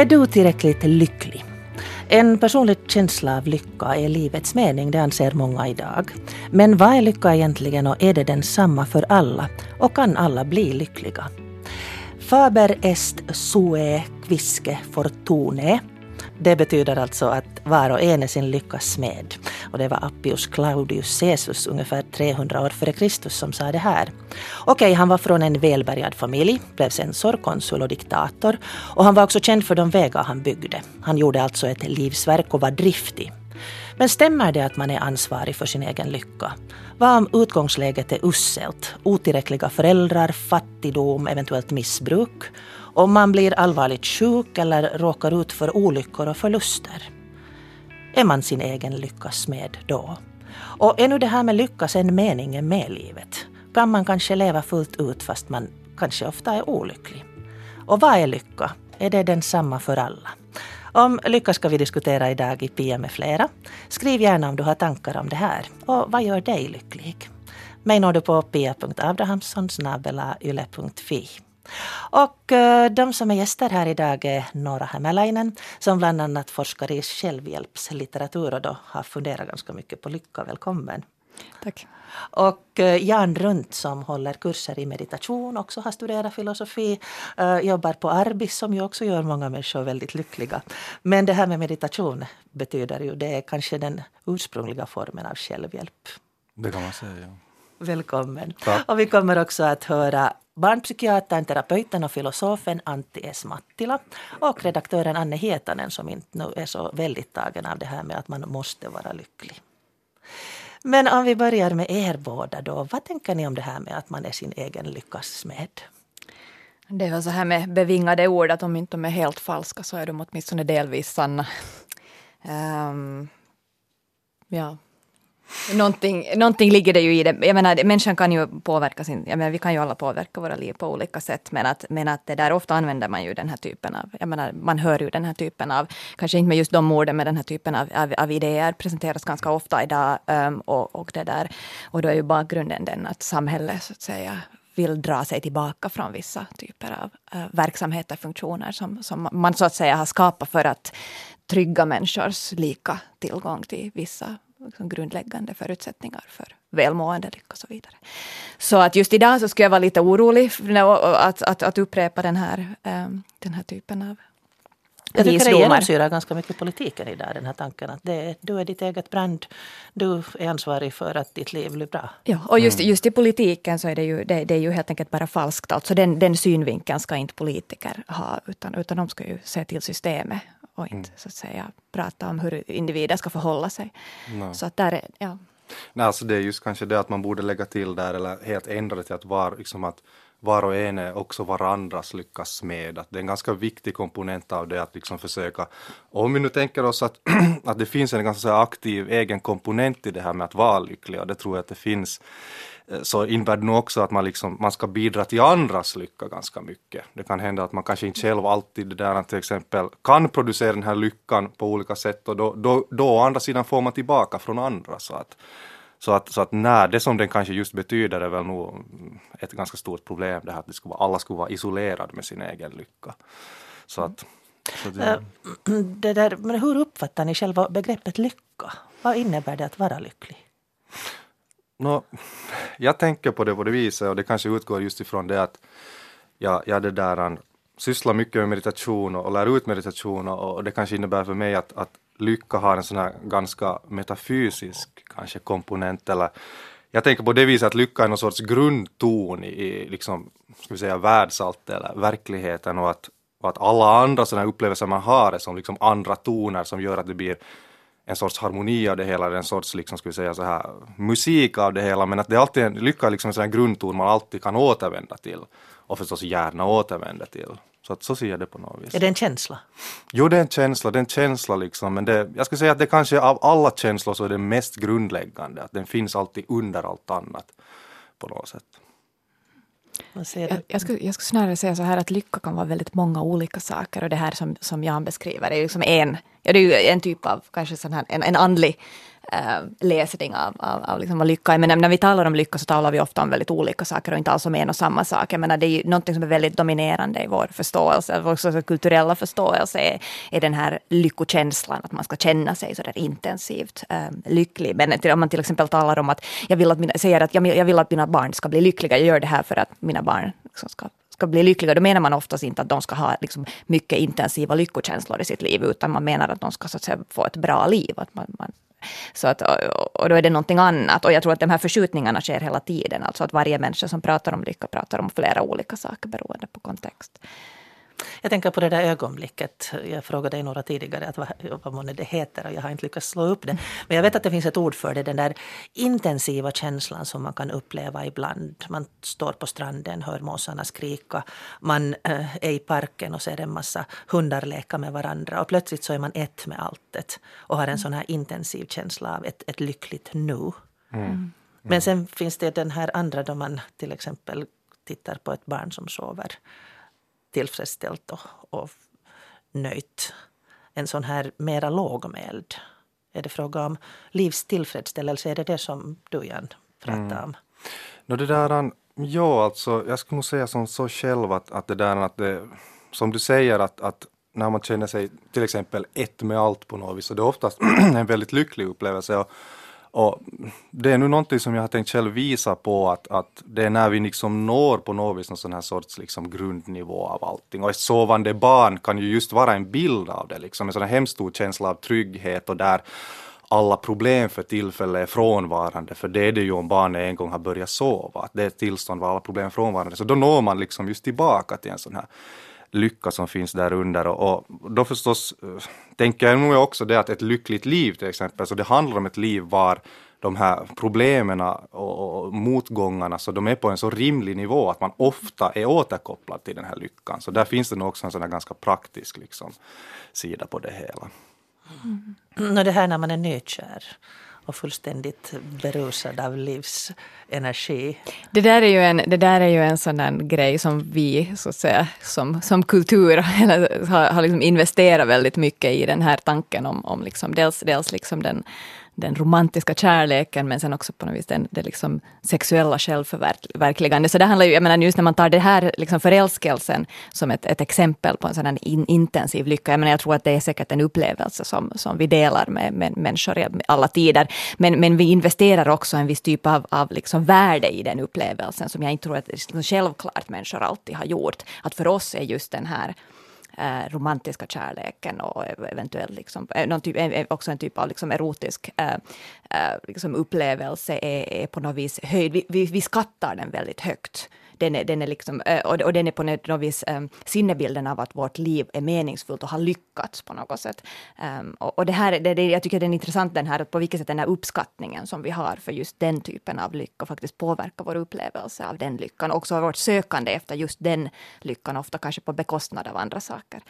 Är du tillräckligt lycklig? En personlig känsla av lycka är livets mening, det anser många idag. Men vad är lycka egentligen och är det densamma för alla? Och kan alla bli lyckliga? Faber est sue quisque fortune det betyder alltså att var och en är sin lyckas smed. Och det var Appius Claudius Caesus ungefär 300 år före Kristus som sa det här. Okej, han var från en välbärgad familj, blev censor, konsul och diktator. Och han var också känd för de vägar han byggde. Han gjorde alltså ett livsverk och var driftig. Men stämmer det att man är ansvarig för sin egen lycka? Vad om utgångsläget är uselt? Otillräckliga föräldrar, fattigdom, eventuellt missbruk? Om man blir allvarligt sjuk eller råkar ut för olyckor och förluster? Är man sin egen lyckas med då? Och är nu det här med lyckas en meningen med livet? Kan man kanske leva fullt ut fast man kanske ofta är olycklig? Och vad är lycka? Är det densamma för alla? Om lycka ska vi diskutera idag i Pia med flera. Skriv gärna om du har tankar om det här. Och vad gör dig lycklig? Mig når du på pia.abrahamssonsnabelayle.fi. Och eh, de som är gäster här idag är Nora Hämäläinen som bland annat forskar i självhjälpslitteratur och då har funderat ganska mycket på lycka. Välkommen! Tack. Och eh, Jan Runt som håller kurser i meditation, också har studerat filosofi, eh, jobbar på Arbis som ju också gör många människor väldigt lyckliga. Men det här med meditation betyder ju, det är kanske den ursprungliga formen av självhjälp. Det kan man säga, ja. Välkommen. Tack. Och vi kommer också att höra barnpsykiatern, terapeuten och filosofen Antti S. Mattila och redaktören Anne Hietanen som inte nu är så väldigt tagen av det här med att man måste vara lycklig. Men om vi börjar med er båda då. Vad tänker ni om det här med att man är sin egen lyckas smed? Det är väl så här med bevingade ord att om inte de är helt falska så är de åtminstone delvis sanna. Um, ja, Någonting, någonting ligger det ju i det. Jag menar, människan kan ju påverka sin... Jag menar, vi kan ju alla påverka våra liv på olika sätt. Men att, men att det där ofta använder man ju den här typen av... Jag menar, man hör ju den här typen av... Kanske inte med just de orden, men den här typen av, av, av idéer presenteras ganska ofta idag. Um, och, och, det där, och då är ju bakgrunden den att samhället så att säga vill dra sig tillbaka från vissa typer av uh, verksamheter, funktioner som, som man så att säga har skapat för att trygga människors lika tillgång till vissa liksom grundläggande förutsättningar för välmående, lycka och så vidare. Så att just idag så skulle jag vara lite orolig att, att, att upprepa den här, um, den här typen av jag tycker det genomsyrar ganska mycket politiken idag, den här tanken att det, du är ditt eget brand. Du är ansvarig för att ditt liv blir bra. Ja, och just, mm. just i politiken så är det ju, det, det, är ju helt enkelt bara falskt. Alltså den, den synvinkeln ska inte politiker ha, utan, utan de ska ju se till systemet och inte mm. så att säga prata om hur individer ska förhålla sig. No. Så att där är, ja. Nej, alltså det är just kanske det att man borde lägga till där eller helt ändra det till att var, liksom att var och en är också varandras lyckas med. Att det är en ganska viktig komponent av det att liksom försöka, om vi nu tänker oss att, att det finns en ganska aktiv egen komponent i det här med att vara lycklig och det tror jag att det finns Eh, så innebär det nog också att man, liksom, man ska bidra till andras lycka ganska mycket. Det kan hända att man kanske inte själv alltid det där, till exempel kan producera den här lyckan på olika sätt och då, då, då å andra sidan får man tillbaka från andra. Så att, så att, så att nej, det som den kanske just betyder är väl nog ett ganska stort problem det här att det skulle vara, alla skulle vara isolerade med sin egen lycka. Så att, så det, eh, det där, men hur uppfattar ni själva begreppet lycka? Vad innebär det att vara lycklig? No, jag tänker på det på det viset och det kanske utgår just ifrån det att jag, jag det där, sysslar mycket med meditation och, och lär ut meditation och, och, det kanske innebär för mig att, att lycka har en sån här ganska metafysisk kanske komponent eller jag tänker på det viset att lycka är någon sorts grundton i liksom, ska vi säga, världsallt eller verkligheten och att, och att alla andra sådana upplevelser man har är som liksom andra toner som gör att det blir en sorts harmoni av det hela, en sorts liksom, ska vi säga så här, musik av det hela, men att det är alltid en, lycka är liksom en sån grundton man alltid kan återvända till och förstås gärna återvända till. Så att så ser jag det på något vis. Är det en känsla? Jo, det är en känsla, det är en känsla liksom, men det, jag skulle säga att det kanske av alla känslor så är det mest grundläggande, att den finns alltid under allt annat på något sätt. Jag, jag, skulle, jag skulle snarare säga så här att lycka kan vara väldigt många olika saker och det här som, som Jan beskriver är liksom en, ja, det är ju en typ av kanske sån här, en, en andlig äh, läsning av, av, av liksom vad lycka är. Men när vi talar om lycka så talar vi ofta om väldigt olika saker och inte alls om en och samma sak. Jag menar, det är ju någonting som är väldigt dominerande i vår förståelse, vår kulturella förståelse är, är den här lyckokänslan, att man ska känna sig så där intensivt äh, lycklig. Men om man till exempel talar om att jag vill att mina, säger att jag, jag vill att mina barn ska bli lyckliga, jag gör det här för att mina barn liksom ska ska bli lyckliga, då menar man oftast inte att de ska ha liksom mycket intensiva lyckokänslor i sitt liv, utan man menar att de ska så att säga, få ett bra liv. Att man, man, så att, och då är det någonting annat. Och jag tror att de här förskjutningarna sker hela tiden. Alltså att varje människa som pratar om lycka pratar om flera olika saker beroende på kontext. Jag tänker på det där ögonblicket. Jag frågade dig några tidigare att vad, vad det heter och jag har inte lyckats slå upp det. Men jag vet att det finns ett ord för det, den där intensiva känslan som man kan uppleva ibland. Man står på stranden, hör måsarna skrika, man äh, är i parken och ser en massa hundar leka med varandra och plötsligt så är man ett med alltet och har en sån här intensiv känsla av ett, ett lyckligt nu. Mm. Men sen finns det den här andra då man till exempel tittar på ett barn som sover tillfredsställt och, och nöjt. En sån här mera lågmäld. Är det fråga om livstillfredsställelse? Är det det som du Jan pratar mm. om? No, det där, ja, alltså, jag skulle nog säga som så själv att, att det där att det, som du säger att, att när man känner sig till exempel ett med allt på något vis, så det är oftast en väldigt lycklig upplevelse. Och och det är nu någonting som jag har tänkt själv visa på att, att det är när vi liksom når på något vis någon sån här sorts liksom grundnivå av allting. Och ett sovande barn kan ju just vara en bild av det, liksom en sån här hemskt stor känsla av trygghet och där alla problem för tillfället är frånvarande, för det är det ju om barnet en gång har börjat sova, att det är ett tillstånd var alla problem är frånvarande. Så då når man liksom just tillbaka till en sån här lycka som finns där under. Och, och då förstås eh, tänker jag nog också det att ett lyckligt liv till exempel, så det handlar om ett liv var de här problemen och, och motgångarna, så de är på en så rimlig nivå att man ofta är återkopplad till den här lyckan. Så där finns det nog också en sån här ganska praktisk liksom, sida på det hela. Mm. det här när man är nykär och fullständigt berusad av livsenergi. Det där är ju en, det där är ju en sån där grej som vi så att säga, som, som kultur har, har liksom investerat väldigt mycket i den här tanken om, om liksom, dels, dels liksom den den romantiska kärleken men sen också på något vis den, det liksom sexuella självförverkligande. Så det handlar ju, jag menar just när man tar det här liksom förälskelsen som ett, ett exempel på en sådan in, intensiv lycka. Jag menar jag tror att det är säkert en upplevelse som, som vi delar med, med människor i alla tider. Men, men vi investerar också en viss typ av, av liksom värde i den upplevelsen som jag inte tror att liksom självklart människor alltid har gjort. Att för oss är just den här eh, romantiska kärleken och eventuellt liksom, eh, någon typ, eh, eh, också en typ av liksom erotisk eh, liksom upplevelse är, är på något vis höjd. Vi, vi, vi skattar den väldigt högt den är, den är liksom, eh, och, den är på något vis eh, sinnebilden av att vårt liv är meningsfullt och har lyckats på något sätt. Ehm, och, det här, det, jag tycker det är intressant den här, på vilket sätt den här uppskattningen som vi har för just den typen av lycka faktiskt påverkar vår upplevelse av den lyckan. Också vårt sökande efter just den lyckan, ofta kanske på bekostnad av andra saker.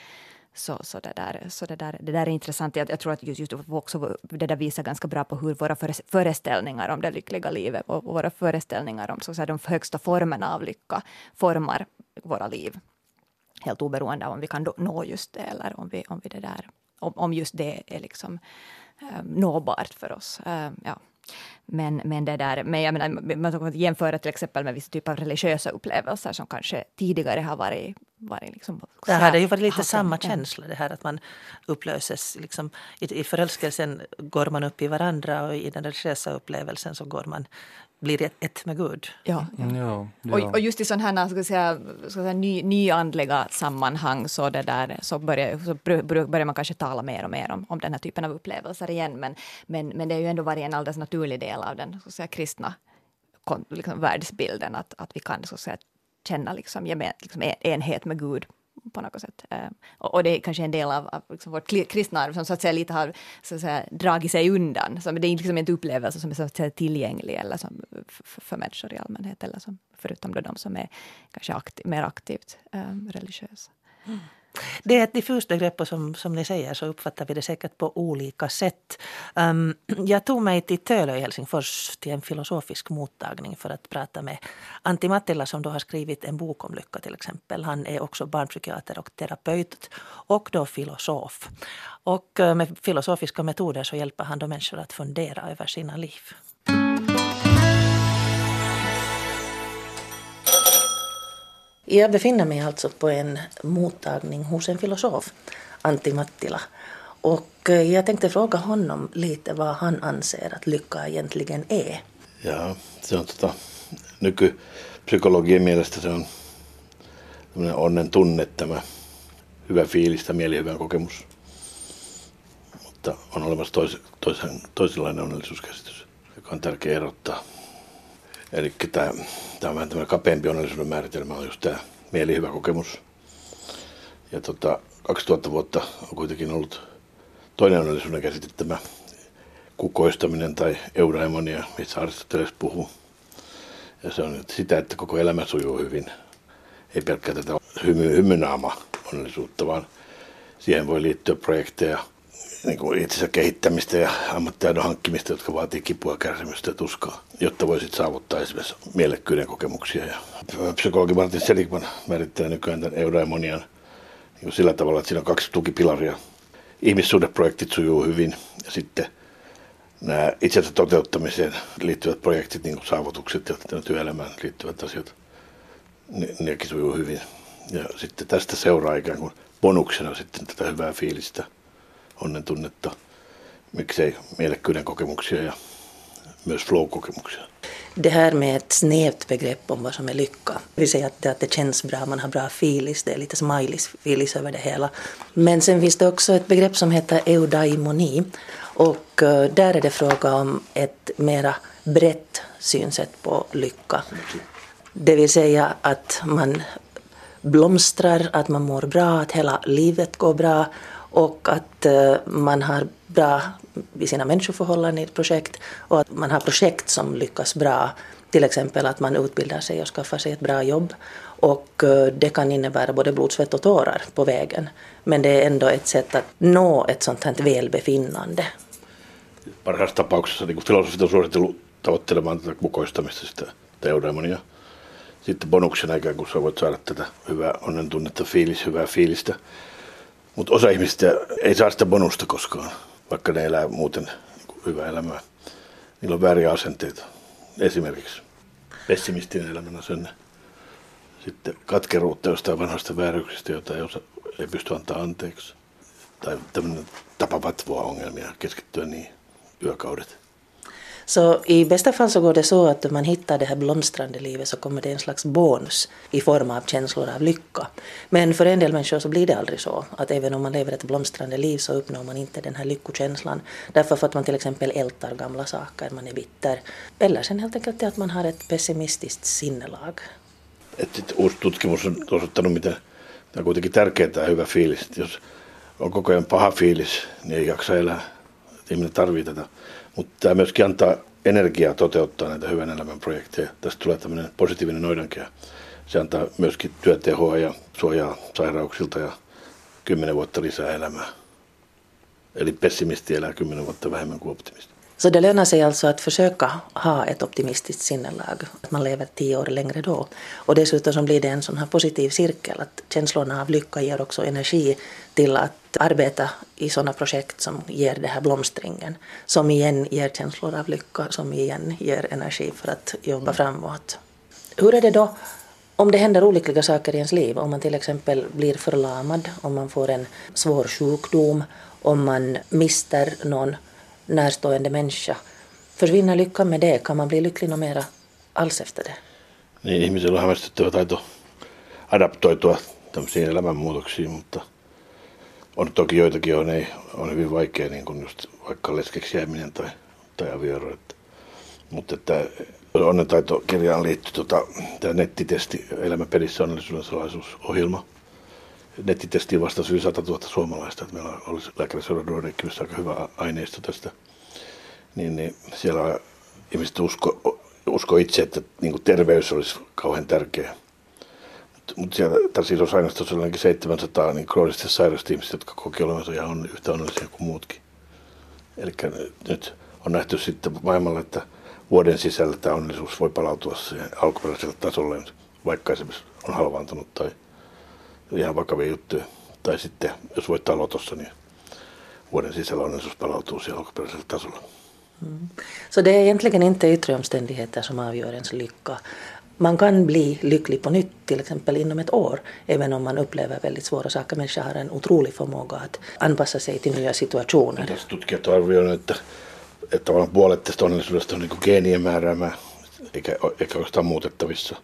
Så, så, det, där, så det, där, det där är intressant. Jag, jag tror att just, just också det där visar ganska bra på hur våra föreställningar om det lyckliga livet och våra föreställningar om så säga, de högsta formerna av lycka formar våra liv. Helt oberoende av om vi kan nå just det eller om, vi, om, vi det där, om, om just det är liksom, um, nåbart för oss. Um, ja. Men, men, det där, men jag menar, man kan jämföra till exempel med vissa typer av religiösa upplevelser som kanske tidigare har varit, varit liksom, Det hade ju varit lite samma känsla det här att man upplöses. Liksom, i, I förälskelsen går man upp i varandra och i den religiösa upplevelsen så går man blir ett, med Gud. Ja, ja. ja, ja. Och, och, just i sådana här ska säga, ska säga, ny, nyandliga sammanhang så, det där, så, börjar, så börjar man kanske tala mer och mer om, om den här typen av upplevelser igen. Men, men, men det är ju ändå varit en alldeles naturlig del av den så säga, kristna liksom, världsbilden att, att vi kan så säga, känna liksom, gemen, liksom enhet med Gud på något sätt. Eh, och, det är kanske en del av, av liksom vårt kristna arv som så att säga lite har så att säga, dragit sig undan. Så det är liksom inte upplevelse som är så att säga, tillgänglig eller som, för, för människor i allmänhet, eller som, förutom då de som är kanske aktiv, mer aktivt um, religiösa. Mm. Det är ett diffust begrepp och som, som ni säger så uppfattar vi det säkert på olika sätt. Um, jag tog mig till Tölö i Helsingfors till en filosofisk mottagning för att prata med Antti Mattila som då har skrivit en bok om lycka till exempel. Han är också barnpsykiater och terapeut och då filosof. Och eh, med filosofiska metoder så hjälper han då människor att fundera över sina liv. Jag befinner mig alltså på en mottagning hos en filosof, Antti Mattila. Och eh, jag tänkte fråga honom lite vad han anser att lycka egentligen är. Ja, se on tota, nykypsykologien mielestä se on onnen tunne, tämä hyvä fiilis ja mielihyvän kokemus. Mutta on olemassa tois, toisen, toisenlainen onnellisuuskäsitys, joka on tärkeä erottaa. Eli tämä, tämä on vähän tämmöinen kapeampi onnellisuuden määritelmä, on just tämä mielihyvä kokemus. Ja tota, 2000 vuotta on kuitenkin ollut toinen onnellisuuden käsite tämä kukoistaminen tai eudaimonia, missä Aristoteles puhuu. Ja se on sitä, että koko elämä sujuu hyvin. Ei pelkkää tätä hymy, hymynaama onnellisuutta, vaan siihen voi liittyä projekteja, niin kuin itsensä kehittämistä ja ammattitaidon hankkimista, jotka vaatii kipua, kärsimystä ja tuskaa, jotta voisit saavuttaa esimerkiksi mielekkyyden kokemuksia. Ja psykologi Martin Seligman määrittää nykyään tämän eudaimonian niin sillä tavalla, että siinä on kaksi tukipilaria. Ihmissuhdeprojektit sujuu hyvin ja sitten nämä itsensä toteuttamiseen liittyvät projektit, niin kuin saavutukset ja työelämään liittyvät asiat, ne, nekin sujuu hyvin. Ja sitten tästä seuraa ikään kuin bonuksena sitten tätä hyvää fiilistä – onnen tunnetta, miksei mielekkyyden kokemuksia ja myös flow-kokemuksia. Det här med ett snävt begrepp om vad som är lycka. Vi säger att det, att det känns bra, man har bra filis, det är lite smileys-filis över det hela. Men sen finns det också ett begrepp som heter eudaimoni. Och eh, där är det fråga om ett mera brett synsätt på lycka. Det vill säga att man blomstrar, att man mår bra, att hela livet går bra och att eh, man har bra i sina människoförhållanden i ett projekt och att man har projekt som lyckas bra. Till exempel att man utbildar sig och skaffar sig ett bra jobb. Och eh, det kan innebära både blod, svett och tårar på vägen. Men det är ändå ett sätt att nå ett sånt här välbefinnande. Parhaassa tapauksessa niin filosofit on suositellut tavoittelemaan tätä kukoistamista, sitä teodemonia. Sitten bonuksena ikään kuin sä voit saada tätä hyvää onnen tunnetta, fiilis, hyvää fiilistä. Mutta osa ihmistä ei saa sitä bonusta koskaan, vaikka ne elää muuten hyvää elämää. Niillä on vääriä asenteita. Esimerkiksi pessimistinen elämän sen Sitten katkeruutta jostain vanhasta vääryyksistä, jota ei, osa, ei pysty antaa anteeksi. Tai tämmöinen tapa vatvoa ongelmia, keskittyä niin yökaudet. Så i bästa fall så går det så att man hittar det här blomstrande livet så kommer det en slags bonus i form av känslor av lycka. Men för en del människor så blir det aldrig så. Att även om man lever ett blomstrande liv så uppnår man inte den här lyckokänslan. Därför för att man till exempel ältar gamla saker, man är bitter. Eller sen helt enkelt det att man har ett pessimistiskt sinnelag. Ett uusi tutkimus on osoittanut, miten tämä on kuitenkin tärkeää tämä hyvä fiilis. Jos on koko ajan paha fiilis, niin ei jaksa elää. Ihminen tarvitsee tätä Mutta tämä myöskin antaa energiaa toteuttaa näitä hyvän elämän projekteja. Tästä tulee tämmöinen positiivinen noidankehä. Se antaa myöskin työtehoa ja suojaa sairauksilta ja kymmenen vuotta lisää elämää. Eli pessimisti elää kymmenen vuotta vähemmän kuin optimisti. Så det lönar sig alltså att försöka ha ett optimistiskt sinnelag, att man lever tio år längre då. Och dessutom så blir det en sån här positiv cirkel, att känslorna av lycka ger också energi till att arbeta i sådana projekt som ger den här blomstringen, som igen ger känslor av lycka, som igen ger energi för att jobba framåt. Hur är det då om det händer olyckliga saker i ens liv, om man till exempel blir förlamad, om man får en svår sjukdom, om man mister någon närstående människa. Försvinner lyckan med det? Kan man bli lycklig mera alls efter det? Niin, ihmisellä on hämmästyttävä taito adaptoitua tämmöisiin elämänmuutoksiin, mutta on toki joitakin, on, ei, on hyvin vaikea, niin kuin just vaikka leskeksi jääminen tai, tai avioero. Mutta että onnentaito-kirjaan liittyy tota, tämä nettitesti Elämäpelissä onnellisuuden salaisuusohjelma. Nettitestiin vastasi yli 100 000 suomalaista, että meillä olisi lääkäriseuran aika hyvä aineisto tästä. Niin, niin siellä ihmiset usko, usko itse, että niin terveys olisi kauhean tärkeä. mutta siellä, tai siis ainoastaan ainakin 700 niin kroonisesti sairasta ihmistä, jotka koki olevansa ihan on, yhtä onnellisia kuin muutkin. Eli nyt on nähty sitten maailmalla, että vuoden sisällä tämä onnellisuus voi palautua siihen alkuperäiselle tasolle, vaikka esimerkiksi on halvaantunut tai ihan vakavia juttuja. Tai sitten, jos voittaa lotossa, niin vuoden sisällä onnellisuus palautuu siihen alkuperäiselle tasolle. Mm. Så det är egentligen inte yttre omständigheter som avgör ens lycka. Man kan bli lycklig på nytt, till exempel inom ett år, även om man upplever väldigt svåra saker. Människor har en otrolig förmåga att anpassa sig till nya situationer. Tässä tutkijat on arvioinut, että, että puolet tästä onnellisuudesta on niin geenien määräämää, eikä, eikä oikeastaan muutettavissa.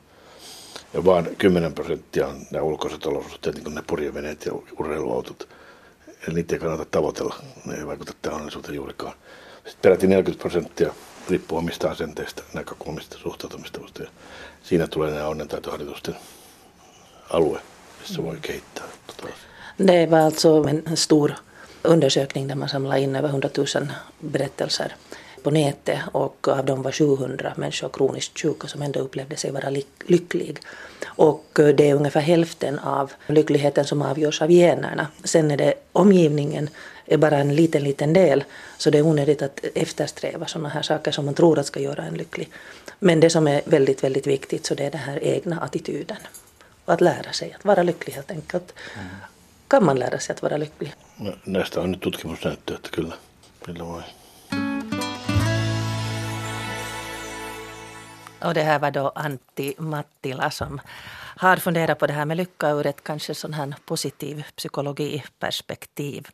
Ja vain 10 prosenttia on nämä ulkoiset olosuhteet, niin kuin ne purjeveneet ja urheiluautot. Eli niitä ei kannata tavoitella, ne ei vaikuta tähän onnellisuuteen juurikaan. Sitten peräti 40 prosenttia riippuu omista asenteista, näkökulmista, suhtautumista. Ja siinä tulee nämä onnentaitoharjoitusten alue, missä voi kehittää tota Det var alltså en stor undersökning där man samlade in över 100 000 berättelser på nätet och av dem var 700 människor kroniskt sjuka som ändå upplevde sig vara lycklig. Och det är ungefär hälften av lyckligheten som avgörs av generna. Sen är det omgivningen är bara en liten, liten del. Så det är onödigt att eftersträva sådana här saker som man tror att ska göra en lycklig. Men det som är väldigt, väldigt viktigt så det är den här egna attityden. Och att lära sig att vara lycklig helt enkelt. Mm. Kan man lära sig att vara lycklig? Näistä on nyt tutkimusnäyttöä, että kyllä, kyllä voi. Och det här var då Antti Mattila som har funderat på det här med lycka ur ett kanske sån här positiv psykologiperspektiv.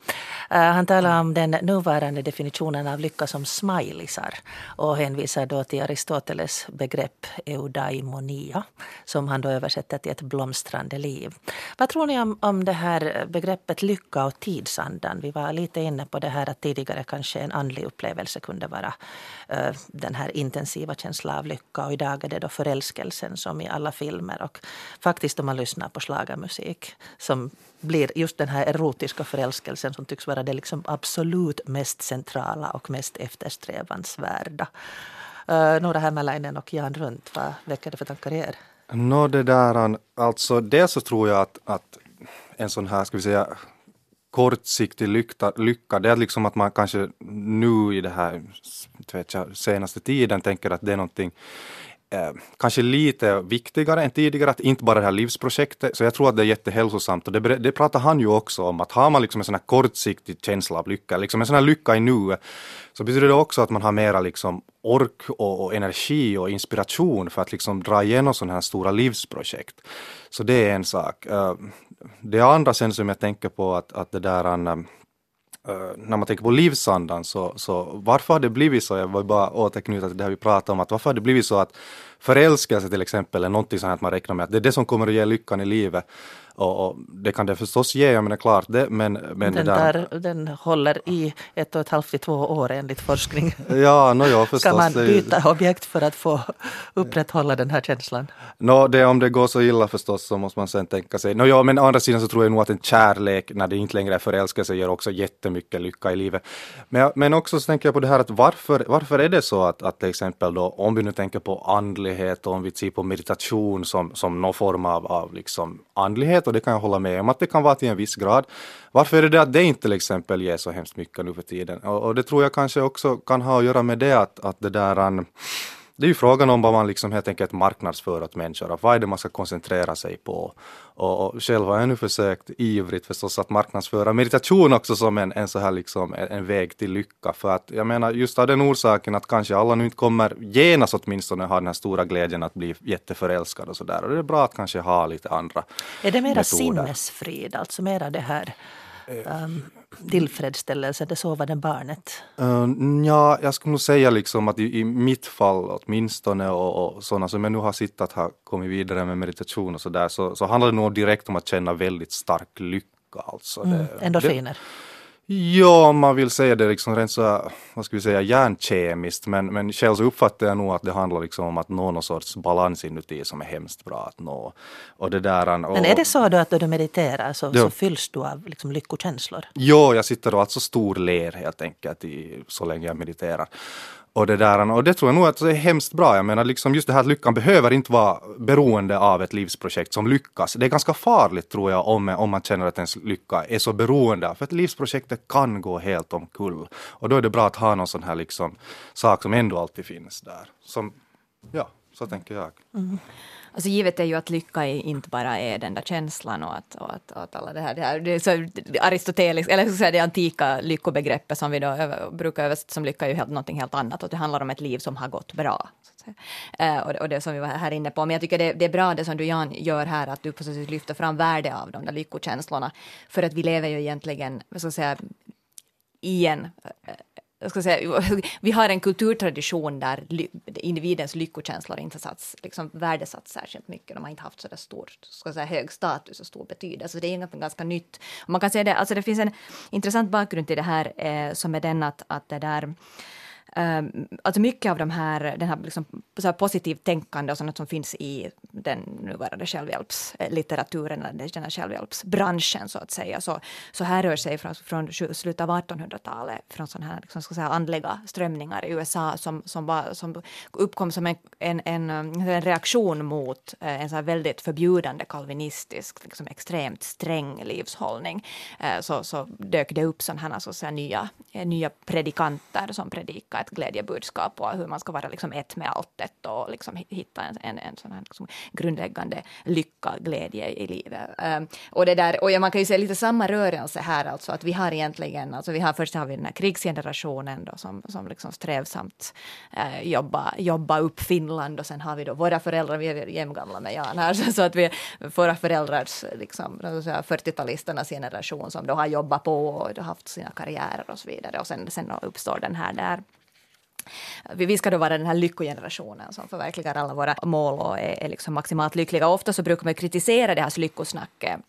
Uh, han talar om den nuvarande definitionen av lycka som smileysar och hänvisar då till Aristoteles begrepp eudaimonia som han då översätter till ett blomstrande liv. Vad tror ni om, om det här begreppet lycka och tidsandan? Vi var lite inne på det här att tidigare kanske en andlig upplevelse kunde vara uh, den här intensiva känslan av lycka och idag är det då förälskelsen som i alla filmer och faktiskt om man lyssnar på slagermusik som blir just den här erotiska förälskelsen som tycks vara det liksom absolut mest centrala och mest eftersträvansvärda. Uh, Nora Hämäläinen och Jan Runt, vad väcker det för tankar i er? No, det där, alltså dels så tror jag att, att en sån här, ska vi säga, kortsiktig lycka, lycka, det är liksom att man kanske nu i det här vet jag, senaste tiden tänker att det är någonting eh, kanske lite viktigare än tidigare, att inte bara det här livsprojektet, så jag tror att det är jättehälsosamt och det, det pratar han ju också om, att har man liksom en sån här kortsiktig känsla av lycka, liksom en sån här lycka i nuet, så betyder det också att man har mera liksom ork och, och, energi och inspiration för att liksom dra igenom sådana här stora livsprojekt. Så det är en sak. Eh, det andra sen som jag tänker på att, att det där eh, Eh, när man tänker på livsandan så, så varför har det blivit så, jag vill bara återknyta till det här vi pratade om, att varför har det blivit så att förälskelse till exempel är någonting att man räknar med att det är det som kommer att ge lyckan i livet. Och, och, det kan det förstås ge, jag menar klart det, men... men den, där, där, den håller i ett och ett halvt till två år enligt forskning. Ja, no, ja, förstås. Ska man byta objekt för att få upprätthålla den här känslan? No, det, om det går så illa förstås så måste man sen tänka sig. No, ja, men å andra sidan så tror jag nog att en kärlek när det inte längre är förälskelse ger också jättemycket lycka i livet. Men, men också så tänker jag på det här att varför, varför är det så att, att till exempel då, om vi nu tänker på andlighet och om vi typ ser på meditation som, som någon form av, av liksom andlighet och det kan jag hålla med om att det kan vara till en viss grad. Varför är det det att det inte till exempel ger så hemskt mycket nu för tiden? Och, och det tror jag kanske också kan ha att göra med det att, att det där um, det är ju frågan om vad man liksom helt enkelt marknadsför åt människor och vad är det man ska koncentrera sig på. Och, och själv har jag nu försökt ivrigt förstås att marknadsföra meditation också som en, en så här liksom en, en, väg till lycka. För att jag menar just av den orsaken att kanske alla nu inte kommer genast åtminstone ha den här stora glädjen att bli jätteförälskad och sådär. Och det är bra att kanske ha lite andra Är det mera metoder. sinnesfrid, alltså mera det här um, tillfredsställelse, det sovande barnet? Uh, ja, jag skulle nog säga liksom att i, i mitt fall åtminstone och, och sådana som jag nu har sett att ha kommit vidare med meditation och sådär så, så handlar det nog direkt om att känna väldigt stark lycka. Alltså. Mm, endorfiner? Ja, om man vill säga det liksom rent så, vad ska vi säga, hjärnkemiskt, men, men själv så uppfattar jag nog att det handlar liksom om att nå någon sorts balans inuti som är hemskt bra att nå. Och det där, och, men är det så då att då du mediterar så, så fylls du av liksom lyckokänslor? Jo, jag sitter och alltså stor ler helt enkelt i, så länge jag mediterar. Och det, där, och det tror jag nog att det är hemskt bra. Jag menar liksom just det här att lyckan behöver inte vara beroende av ett livsprojekt som lyckas. Det är ganska farligt tror jag om, om man känner att ens lycka är så beroende för att livsprojektet kan gå helt omkull. Och då är det bra att ha någon sån här liksom sak som ändå alltid finns där. Som, ja, så tänker jag. Mm. Alltså givet är ju att lycka inte bara är den där känslan och att, och att, och att alla det här, det här det så aristoteliskt, eller så säga det antika lyckobegreppet som vi då över, brukar översätta som lycka är ju helt, någonting helt annat och det handlar om ett liv som har gått bra. Eh, och, och, det som vi var här inne på. Men jag tycker det, det, är bra det som du Jan gör här, att du på så sätt lyfter fram värde av de där lyckokänslorna. För att vi lever ju egentligen, vad ska jag säga, i en eh, jag ska säga, vi har en kulturtradition där individens lyckokänslor inte satts, liksom värdesatts särskilt mycket. De har inte haft så där stor, ska säga, hög status och stor betydelse. Det är något ganska nytt. Och man kan säga det, alltså det finns en intressant bakgrund till det här eh, som är den att, att det där Ehm, alltså mycket av de här, den här, liksom, så här positivt tänkande och sånt som finns i den nuvarande självhjälpslitteraturen, den här självhjälpsbranschen så att säga, så, så härrör sig från, från slutet av 1800-talet, från sådana här liksom, ska säga, andliga strömningar i USA som, som, var, som uppkom som en, en, en, en reaktion mot eh, en så här väldigt förbjudande kalvinistisk, liksom extremt sträng livshållning. Eh, så, så dök det upp sådana här, så att säga, nya, nya predikanter som predikar ett glädjebudskap och hur man ska vara liksom ett med alltet och liksom hitta en, en, en sån här liksom grundläggande lycka, glädje i livet. Um, och, det där, och man kan ju se lite samma rörelse här, alltså att vi har egentligen, alltså vi har först har vi den här krigsgenerationen då som, som liksom strävsamt uh, jobba, jobba upp Finland och sen har vi då våra föräldrar, vi är jämngamla med Jan här, så, så att vi, våra föräldrars, liksom, 40-talisternas generation som då har jobbat på och haft sina karriärer och så vidare och sen, sen uppstår den här där vi ska då vara den här lyckogenerationen som förverkligar alla våra mål och är, är liksom maximalt lyckliga. Ofta så brukar man kritisera det här lyckosnacket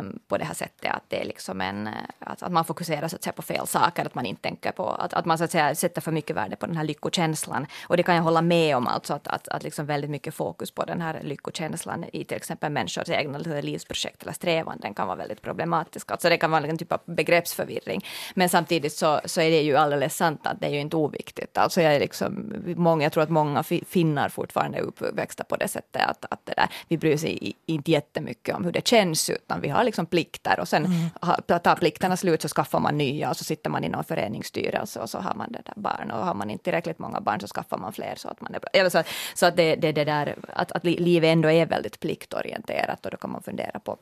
um, på det här sättet att det är liksom en, eh, att, att man fokuserar så att säga, på fel saker, att man inte tänker på, att, att man så att säga sätter för mycket värde på den här lyckokänslan. Och det kan jag hålla med om, alltså att, att, att liksom väldigt mycket fokus på den här lyckokänslan i till exempel människors egna livsprojekt eller strävanden kan vara väldigt problematisk. Alltså det kan vara en typ av begreppsförvirring. Men samtidigt så, så är det ju alldeles sant att det är ju inte oviktigt. Alltså jag, är liksom, många, jag tror att många finnar fortfarande är uppväxta på det sättet att, att det där, vi bryr sig inte jättemycket om hur det känns, utan vi har liksom plikter och sen mm. tar plikterna slut så skaffar man nya och så sitter man i någon föreningsstyrelse och så har man det där barn och har man inte tillräckligt många barn så skaffar man fler så att man är bra. Så, så att det, det, det där att, att livet ändå är väldigt pliktorienterat och då kan man fundera på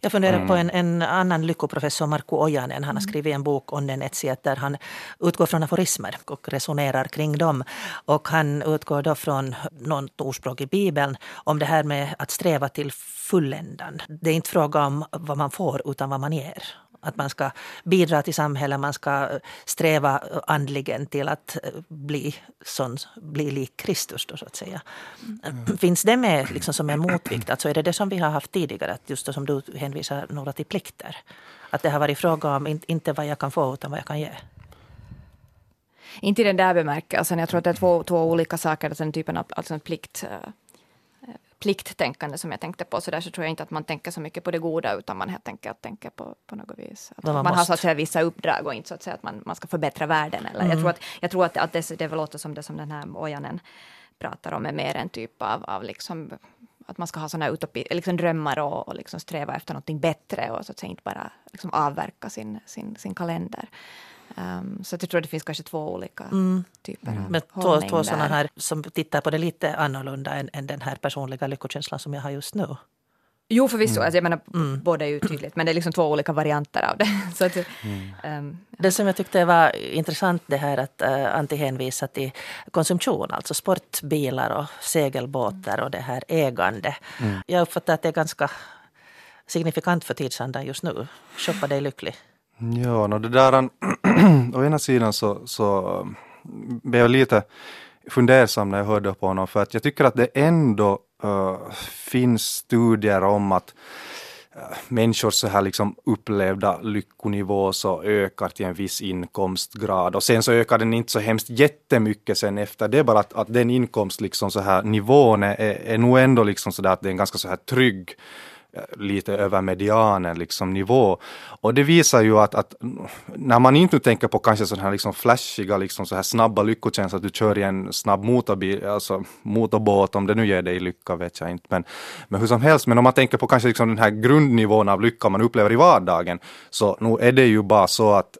jag funderar mm. på en, en, annan lyckoprofessor, Markku Ojanen. Han har mm. skrivit en bok om den etsiet där han utgår från aforismer och resonerar kring dem. Och han utgår då från något ordspråk i Bibeln om det här med att sträva till fulländan. Det är inte fråga om vad man får utan vad man ger. Att man ska bidra till samhället, man ska sträva andligen till att bli, sån, bli lik Kristus. Då, så att säga. Mm. Finns det med liksom som en motvikt? Alltså är det det som vi har haft tidigare, att just som du hänvisar några till plikter? Att det har varit fråga om inte vad jag kan få utan vad jag kan ge? Inte i den där bemärkelsen. Jag tror att det är två, två olika saker. Den typen av alltså en plikt eh, plikttänkande som jag tänkte på, så där så tror jag inte att man tänker så mycket på det goda, utan man helt enkelt tänker på, på något vis. Att man, man har så att säga vissa uppdrag och inte så att säga att man, man ska förbättra världen. Eller mm. Jag tror att, jag tror att, att det, det låter som det som den här Ojanen pratar om är mer en typ av, av liksom att man ska ha såna utopi, liksom drömmar och, och liksom sträva efter någonting bättre och så att säga inte bara liksom avverka sin, sin, sin kalender. Um, så jag tror att det finns kanske två olika mm. typer mm. av Men två, två sådana här som tittar på det lite annorlunda än, än den här personliga lyckokänslan som jag har just nu. Jo, förvisso. Mm. Alltså, jag menar, mm. båda är ju tydligt, men det är liksom två olika varianter av det. Så att, mm. um, det som jag tyckte var intressant det här att uh, Antti hänvisar till konsumtion, alltså sportbilar och segelbåtar och det här ägande. Mm. Jag uppfattar att det är ganska signifikant för tidsandan just nu. Shoppa dig lycklig. Ja, no, det där, å ena sidan så, så mm, blev jag lite fundersam när jag hörde på honom för att jag tycker att det ändå uh, finns studier om att människors så här liksom upplevda lyckonivå så ökar till en viss inkomstgrad och sen så ökar den inte så hemskt jättemycket sen efter. Det, bara att, att den inkomst liksom så här nivån är, är nog ändå liksom så där att det är en ganska så här trygg lite över medianen liksom nivå. Och det visar ju att, att när man inte tänker på kanske sådana här liksom flashiga, liksom så här snabba lyckokänslor, att du kör i en snabb motorbil, alltså motorbåt, om det nu ger dig lycka vet jag inte, men, men hur som helst, men om man tänker på kanske liksom den här grundnivån av lycka man upplever i vardagen, så nu är det ju bara så att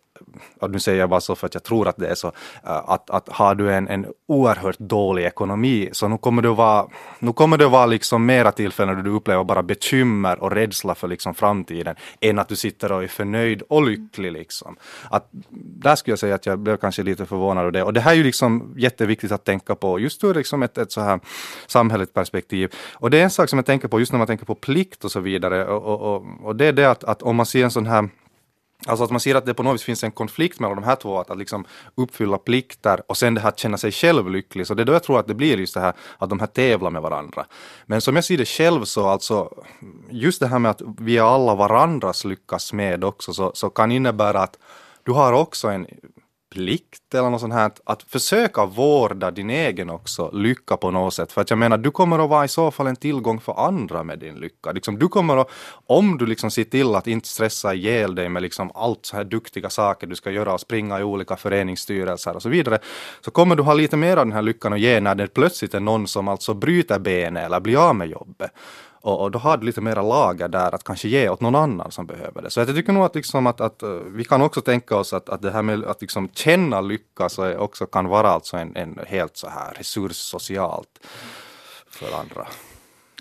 och nu säger jag bara så för att jag tror att det är så, eh, att, att har du en, en oerhört dålig ekonomi så nu kommer det att vara, nu kommer det vara liksom mera tillfällen då du upplever bara bekymmer och rädsla för liksom framtiden än att du sitter och är förnöjd och lycklig liksom. Att, där skulle jag säga att jag blev kanske lite förvånad av det och det här är ju liksom jätteviktigt att tänka på just ur liksom ett, ett så här samhälleligt perspektiv. Och det är en sak som jag tänker på just när man tänker på plikt och så vidare och, och, och, och det är det att, att om man ser en sån här Alltså att man ser att det på något vis finns en konflikt mellan de här två, att, att liksom uppfylla plikter och sen det här att känna sig själv lycklig. Så det är då jag tror att det blir just det här att de här tävlar med varandra. Men som jag ser det själv så alltså, just det här med att vi är alla varandras lyckas med också, så, så kan innebära att du har också en plikt eller något sånt här, att försöka vårda din egen också lycka på något sätt. För att jag menar, du kommer att vara i så fall en tillgång för andra med din lycka. Liksom, du kommer att, om du liksom ser till att inte stressa ihjäl dig med liksom allt så här duktiga saker du ska göra och springa i olika föreningsstyrelser och så vidare, så kommer du ha lite mer av den här lyckan att ge när det plötsligt är någon som alltså bryter benet eller blir av med jobbet. Och, och, då har du lite mera lager där att kanske ge åt någon annan som behöver det. Så jag tycker nog att, liksom att, att eh, vi kan också tänka oss att, att det här med att liksom känna lycka så också kan vara alltså en, en helt så här resurs socialt för andra.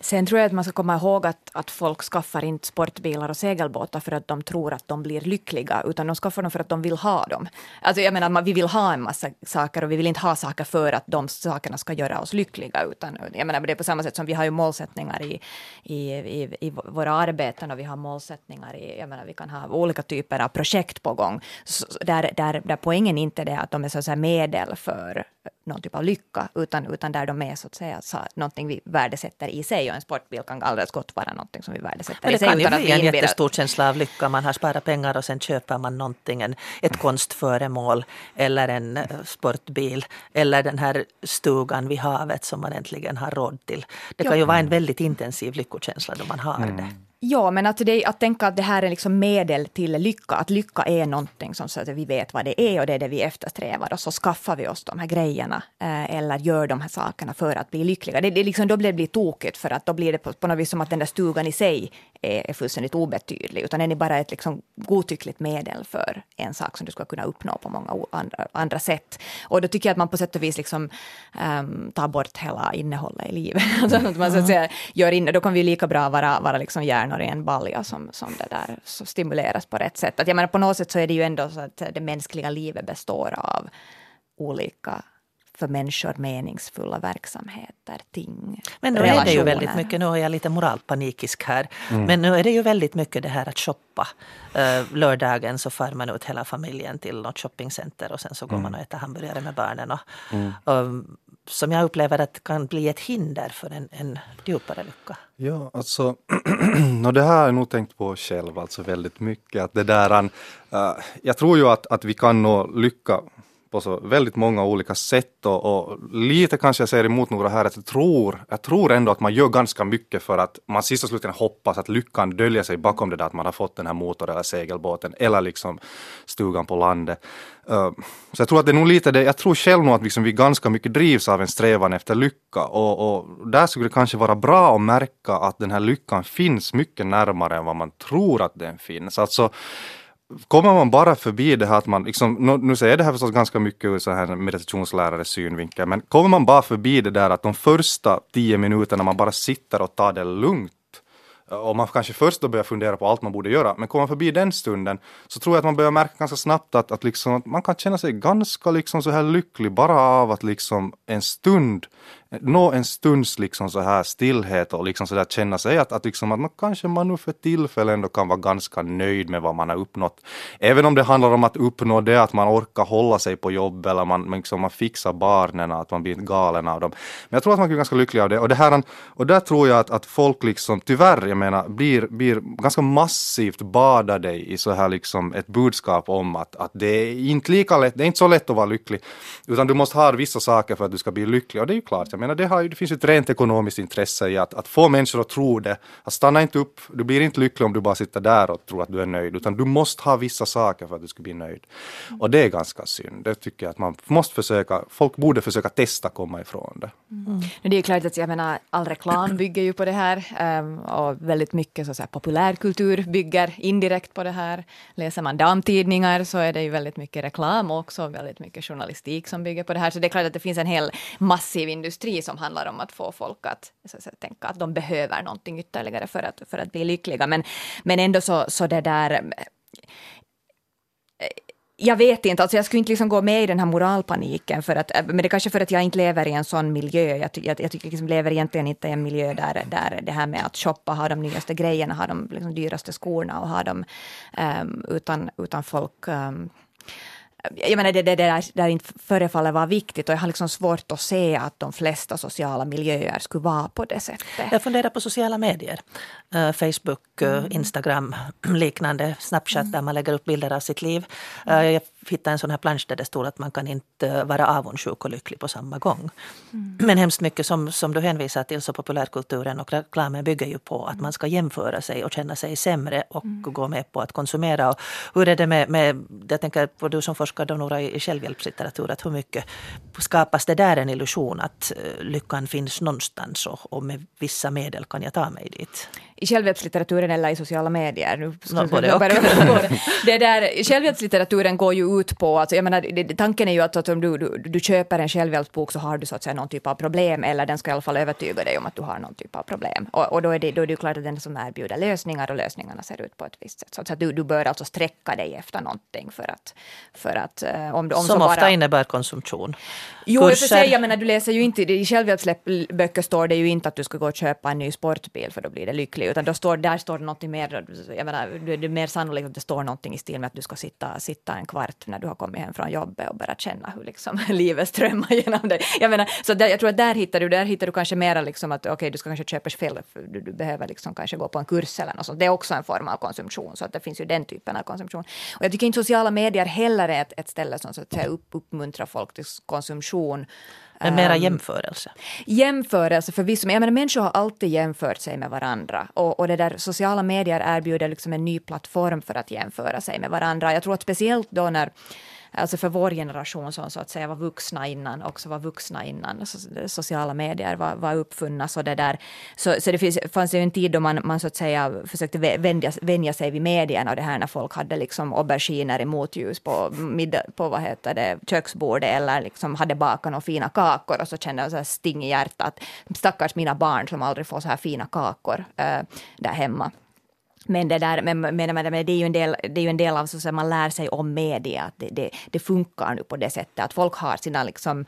Sen tror jag att man ska komma ihåg att, att folk skaffar inte sportbilar och segelbåtar för att de tror att de blir lyckliga, utan de skaffar dem för att de vill ha dem. Alltså jag menar, vi vill ha en massa saker och vi vill inte ha saker för att de sakerna ska göra oss lyckliga, utan jag menar, det är på samma sätt som vi har ju målsättningar i, i, i, i våra arbeten och vi har målsättningar i, jag menar, vi kan ha olika typer av projekt på gång, så där, där, där poängen inte är det att de är så medel för någon typ av lycka, utan, utan där de är så att säga så, någonting vi värdesätter i sig och en sportbil kan alldeles gott vara någonting som vi värdesätter i sig. Det kan ju bli en jättestor känsla av lycka. Man har sparat pengar och sen köper man någonting, en, ett konstföremål eller en eh, sportbil eller den här stugan vid havet som man äntligen har råd till. Det kan ju vara en väldigt intensiv lyckokänsla då man har mm. det. Ja, men att, det, att tänka att det här är liksom medel till lycka, att lycka är någonting som så att vi vet vad det är och det är det vi eftersträvar och så skaffar vi oss de här grejerna eh, eller gör de här sakerna för att bli lyckliga. Det, det liksom, då blir det blir tokigt för att då blir det på, på något vis som att den där stugan i sig är, är fullständigt obetydlig utan den är bara ett liksom godtyckligt medel för en sak som du ska kunna uppnå på många andra, andra sätt. Och då tycker jag att man på sätt och vis liksom, um, tar bort hela innehållet i livet. alltså att man så att säga, gör in, då kan vi lika bra vara, vara liksom hjärnor kvinnor i en balja som, som det där så stimuleras på rätt sätt. Att jag menar, på något sätt så är det ju ändå så att det mänskliga livet består av olika för människor meningsfulla verksamheter, ting, Men nu relationer. är det ju väldigt mycket, nu är jag lite moralpanikisk här, mm. men nu är det ju väldigt mycket det här att shoppa. Uh, lördagen så far man ut hela familjen till något shoppingcenter och sen så går mm. man och äter hamburgare med barnen. Och, mm som jag upplever att kan bli ett hinder för en, en djupare lycka. Ja, alltså, och det här har jag nog tänkt på själv alltså väldigt mycket. Att det där, uh, jag tror ju att, att vi kan nå lycka på så väldigt många olika sätt och, och, lite kanske jag säger emot några här att jag tror, jag tror ändå att man gör ganska mycket för att man sist och slutligen hoppas att lyckan döljer sig bakom det där att man har fått den här motor eller segelbåten eller liksom stugan på landet. Uh, så jag tror att det är nog lite det, jag tror själv nog att liksom vi ganska mycket drivs av en strävan efter lycka och, och där skulle det kanske vara bra att märka att den här lyckan finns mycket närmare än vad man tror att den finns. Alltså kommer man bara förbi det här att man, liksom, nu, nu säger jag det här förstås ganska mycket ur så här meditationslärares synvinkel, men kommer man bara förbi det där att de första tio minuterna man bara sitter och tar det lugnt eh, och man kanske först då börjar fundera på allt man borde göra, men kommer man förbi den stunden så tror jag att man börjar märka ganska snabbt att, att, liksom, att man kan känna sig ganska liksom så här lycklig bara av att liksom en stund nå en stunds liksom så här stillhet och liksom så där känna sig att, att, liksom att man kanske man nu för tillfället ändå kan vara ganska nöjd med vad man har uppnått. Även om det handlar om att uppnå det att man orkar hålla sig på jobb eller man, liksom, man fixar barnen, att man blir galen av dem. Men jag tror att man blir ganska lycklig av det och, det här, och där tror jag att, att folk liksom, tyvärr, jag menar, blir, blir ganska massivt badade i så här liksom ett budskap om att, att det är inte lika lätt, det är inte så lätt att vara lycklig, utan du måste ha vissa saker för att du ska bli lycklig. Och det är ju klart, jag menar, det, har, det finns ju ett rent ekonomiskt intresse i att, att få människor att tro det. Att stanna inte upp, du blir inte lycklig om du bara sitter där och tror att du är nöjd, utan du måste ha vissa saker för att du ska bli nöjd. Och det är ganska synd. Det tycker jag att man måste försöka, folk borde försöka testa komma ifrån det. Mm. Det är klart att jag menar, all reklam bygger ju på det här ehm, och väldigt mycket så populärkultur bygger indirekt på det här. Läser man damtidningar så är det ju väldigt mycket reklam och också väldigt mycket journalistik som bygger på det här. Så det är klart att det finns en hel massiv industri som handlar om att få folk att, så att säga, tänka att de behöver någonting ytterligare för att, för att bli lyckliga. Men, men ändå så, så det där eh, jag vet inte, alltså jag skulle inte liksom gå med i den här moralpaniken, för att, eh, men det är kanske för att jag inte lever i en sån miljö. Jag, jag, jag tycker liksom lever egentligen inte i en miljö där, där det här med att shoppa, ha de nyaste grejerna, ha de liksom dyraste skorna och ha dem, um, utan, utan folk um, jag menar, det, det, det där, där inte förefaller vara viktigt och jag har liksom svårt att se att de flesta sociala miljöer skulle vara på det sättet. Jag funderar på sociala medier. Uh, Facebook, uh, mm. Instagram, liknande, Snapchat mm. där man lägger upp bilder av sitt liv. Uh, jag hittade en sån här plansch där det stod att man kan inte vara avundsjuk och lycklig på samma gång. Mm. Men hemskt mycket som, som du hänvisar till så populärkulturen och reklamen bygger ju på att man ska jämföra sig och känna sig sämre och mm. gå med på att konsumera. Och hur är det med, med jag tänker på du som forskar då några i självhjälpslitteratur, att hur mycket skapas det där en illusion att lyckan finns någonstans och, och med vissa medel kan jag ta mig dit? I självhjälpslitteraturen eller i sociala medier. Nu no, både och. det där, självhjälpslitteraturen går ju ut på, alltså, jag menar, det, tanken är ju att, att om du, du, du köper en självhjälpsbok så har du så att säga någon typ av problem, eller den ska i alla fall övertyga dig om att du har någon typ av problem. Och, och då, är det, då är det ju klart att den som erbjuder lösningar och lösningarna ser ut på ett visst sätt. Så att du, du bör alltså sträcka dig efter någonting för att... För att eh, om, om som ofta bara... innebär konsumtion. Jo, Kurser. jag menar, du läser ju inte, i självhjälpsböcker står det ju inte att du ska gå och köpa en ny sportbil för då blir det lycklig utan då står, där står det något mer, jag menar, det är mer sannolikt att det står någonting i stil med att du ska sitta, sitta en kvart när du har kommit hem från jobbet och börja känna hur liksom livet strömmar genom dig. Jag menar, så där, jag tror att där hittar du, där hittar du kanske mera liksom att okej, okay, du ska kanske köpa fel, du, du behöver liksom kanske gå på en kurs eller något sånt. Det är också en form av konsumtion, så att det finns ju den typen av konsumtion. Och jag tycker inte sociala medier heller är ett, ett ställe som så att säga, upp, uppmuntrar folk till konsumtion. Men mera ehm, jämförelse? Jämförelse förvisso, men jag menar, människor har alltid jämfört sig med varandra. Och, och det där sociala medier erbjuder liksom en ny plattform för att jämföra sig med varandra. Jag tror att speciellt då när alltså för vår generation som så att säga var vuxna innan, också var vuxna innan sociala medier var, var uppfunna. Så det, där, så, så det finns, fanns ju en tid då man, man så att säga försökte vänja, vänja sig vid medierna och det här när folk hade liksom auberginer i motljus på, middag, på vad heter det, köksbordet eller liksom hade bakat några fina kakor och så kände jag så här sting i hjärtat. Stackars mina barn som aldrig får så här fina kakor äh, där hemma. Men det, där, men, men, men, det, är ju en del, det är ju en del av så att man lär sig om media, att det, det, det, funkar nu på det sättet att folk har sina, liksom,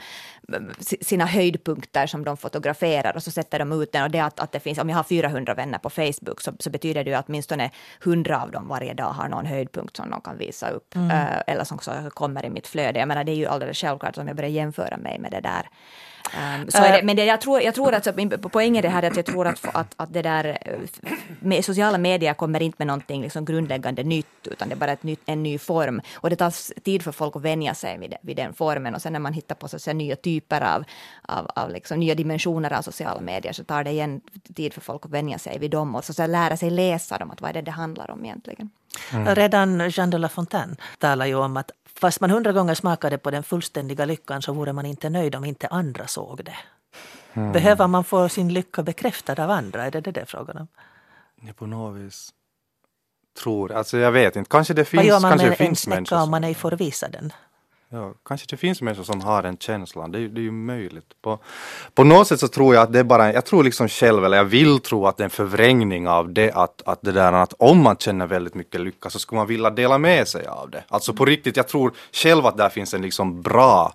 sina höjdpunkter som de fotograferar och så sätter de ut den. Och det att, att det finns, om jag har 400 vänner på Facebook så, så betyder det ju att åtminstone 100 av dem varje dag har någon höjdpunkt som de kan visa upp. Mm. Uh, eller som kommer i mitt flöde. Jag menar det är ju alldeles självklart om jag börjar jämföra mig med det där Um, så det, men det, jag tror, jag tror att poängen är det här att jag tror att, att, att det där med sociala medier kommer inte med någonting liksom grundläggande nytt, utan det är bara ett nytt, en ny form. Och det tar tid för folk att vänja sig vid, vid den formen. Och sen när man hittar på så säga, nya typer av, av, av liksom, nya dimensioner av sociala medier så tar det igen tid för folk att vänja sig vid dem och så, så lära sig läsa dem, att vad är det det handlar om egentligen. Mm. Redan Jean de La Fontaine talar ju om att Fast man hundra gånger smakade på den fullständiga lyckan så vore man inte nöjd om inte andra såg det. Mm. Behöver man få sin lycka bekräftad av andra? Är det det det frågan om? Ja, på något vis tror, alltså jag vet inte, kanske det finns, Vad gör man kanske med det finns en snäcka om man ej får visa den? Ja, kanske det finns människor som har den känslan, det är, det är ju möjligt. På, på något sätt så tror jag att det är bara, jag tror liksom själv, eller jag vill tro att det är en förvrängning av det att, att det där att om man känner väldigt mycket lycka så skulle man vilja dela med sig av det. Alltså på riktigt, jag tror själv att där finns en liksom bra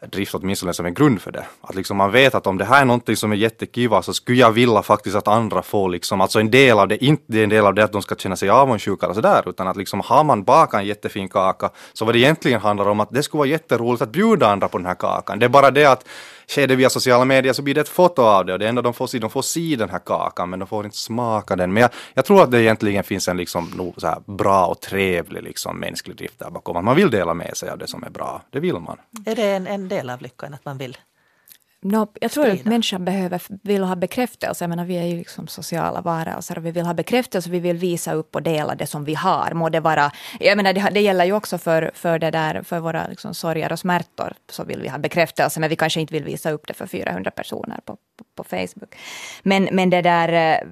drift åtminstone som en grund för det. Att liksom man vet att om det här är någonting som är jättekiva så skulle jag vilja faktiskt att andra får liksom, alltså en del av det, inte en del av det att de ska känna sig avundsjuka eller sådär, utan att liksom har man bakat en jättefin kaka så vad det egentligen handlar om att det skulle vara jätteroligt att bjuda andra på den här kakan. Det är bara det att sker det via sociala medier så blir det ett foto av det och det enda de får se, de får se den här kakan men de får inte smaka den. Men jag, jag tror att det egentligen finns en liksom, no, så här bra och trevlig liksom, mänsklig drift där bakom. Man vill dela med sig av det som är bra. Det vill man. Är det en, en del av lyckan att man vill No, jag tror Sprida. att människan behöver, vill ha bekräftelse. Jag menar, vi är ju liksom sociala varelser och vi vill ha bekräftelse. Vi vill visa upp och dela det som vi har. Må det, vara, jag menar, det, det gäller ju också för, för, det där, för våra liksom, sorger och smärtor. Så vill vi ha bekräftelse, men vi kanske inte vill visa upp det för 400 personer på, på, på Facebook. Men, men det där...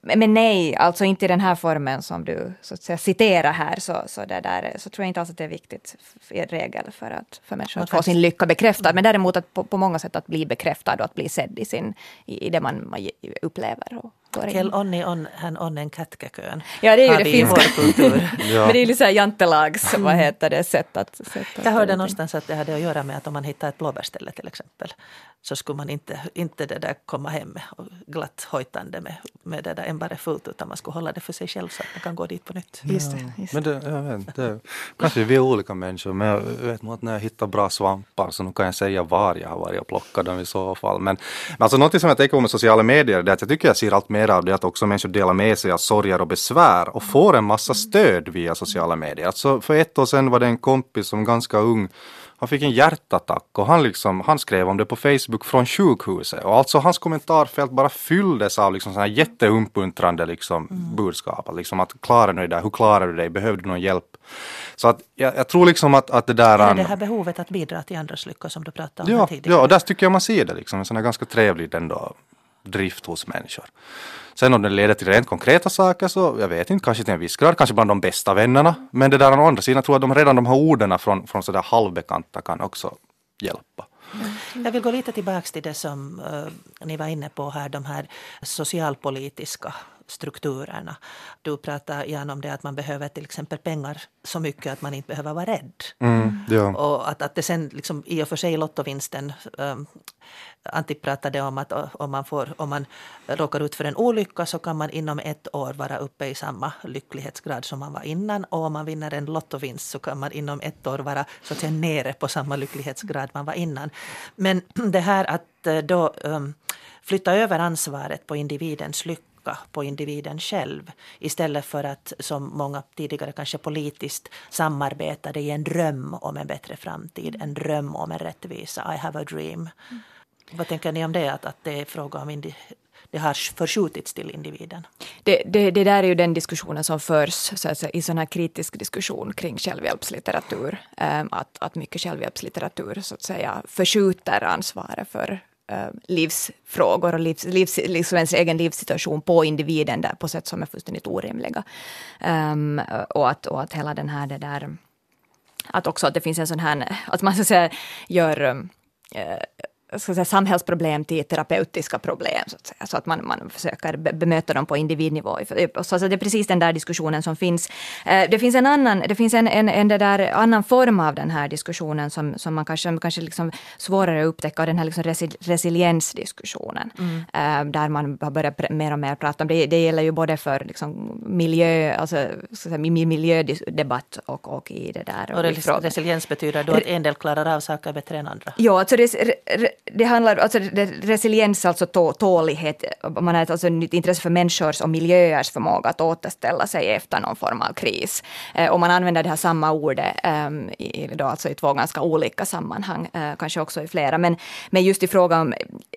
Men nej, alltså inte i den här formen som du så att säga, citerar här. Så, så, det där, så tror jag inte alls att det är viktigt i regel för, att, för människor att få sin lycka bekräftad. Men däremot att på, på många sätt att bli bekräftad och att bli sedd i, sin, i, i det man, man upplever. Och går in. Kel onni on, hän onnen kätkäköön. Ja, det är ju har det finska. vår kultur. Ja. Men det är ju så här jantelags, vad heter det, sätt att... Sätt att Jag hörde någonstans att det hade att göra med att om man hittar ett blåbärställe till exempel så skulle man inte, inte det där komma hem och glatt hojtande med, med det där ämbaret fullt utan man skulle hålla det för sig själv så att man kan gå dit på nytt. Just det, just Men det, jag vet, det, kanske vi är olika människor, men jag vet nog att när jag hittar bra svampar så nu kan jag säga var jag har varit och plockat dem i så fall. Men, men alltså något som jag tänker på med sociala medier det är att jag tycker jag ser allt mer av det att också människor delar med sig av sorger och besvär och får en massa stöd via sociala medier. Alltså för ett år sedan var det en kompis som ganska ung han fick en hjärtattack och han, liksom, han skrev om det på Facebook från sjukhuset. Och alltså hans kommentarfält bara fylldes av liksom såna här jätteuppmuntrande liksom, budskap. Att Liksom att klarar du det där? Hur klarar du dig? Behöver du någon hjälp? Så att jag, jag tror liksom att, att det där... Är det här behovet att bidra till andras lycka som du pratade om ja, tidigare? ja, och där tycker jag man ser det. Liksom, en sån här ganska trevlig ändå, drift hos människor. Sen om det leder till rent konkreta saker så, jag vet inte, kanske till en viss grad, kanske bland de bästa vännerna. Men det där å andra sidan tror jag att de, redan de här orden från, från sådär halvbekanta kan också hjälpa. Jag vill gå lite tillbaka till det som eh, ni var inne på här, de här socialpolitiska strukturerna. Du pratade Jan om det att man behöver till exempel pengar så mycket att man inte behöver vara rädd. Mm, ja. Och att, att det sen liksom, i och för sig lottovinsten um, Antti pratade om att om man, får, om man råkar ut för en olycka så kan man inom ett år vara uppe i samma lycklighetsgrad som man var innan. Och om man vinner en lottovinst så kan man inom ett år vara så att säga, nere på samma lycklighetsgrad man var innan. Men det här att eh, då um, flytta över ansvaret på individens lycka på individen själv istället för att som många tidigare kanske politiskt samarbetade i en dröm om en bättre framtid, en dröm om en rättvisa, I have a dream. Mm. Vad tänker ni om det, att, att det är fråga om indi- det har förskjutits till individen? Det, det, det där är ju den diskussionen som förs så att säga, i sån här kritisk diskussion kring självhjälpslitteratur. Ehm, att, att mycket självhjälpslitteratur så att säga förskjuter ansvaret för ehm, livsfrågor och livs, livs, liksom ens egen livssituation på individen där på sätt som är fullständigt orimliga. Um, och, att, och att hela den här det där att också att det finns en sån här, att man så att säga gör eh, ska säga, samhällsproblem till terapeutiska problem, så att, säga. så att man, man försöker be- bemöta dem på individnivå. Så, så det är precis den där diskussionen som finns. Eh, det finns en annan, det finns en, en, en där, annan form av den här diskussionen som, som man kanske, kanske liksom svårare att upptäcka, och den här liksom resi, resiliensdiskussionen, eh, där man har börjat mer och mer prata om det. Det gäller ju både för liksom, miljö, alltså, säga, mi- miljödebatt och, och i det där. Och fråga- resiliens betyder då att en del klarar av saker bättre än andra? Ja, alltså res, re, re, det handlar alltså det, resiliens, alltså tå, tålighet, man har ett, alltså ett intresse för människors och miljöers förmåga att återställa sig efter någon form av kris. Eh, och man använder det här samma ordet um, i, då alltså i två ganska olika sammanhang, eh, kanske också i flera. Men, men just i fråga om,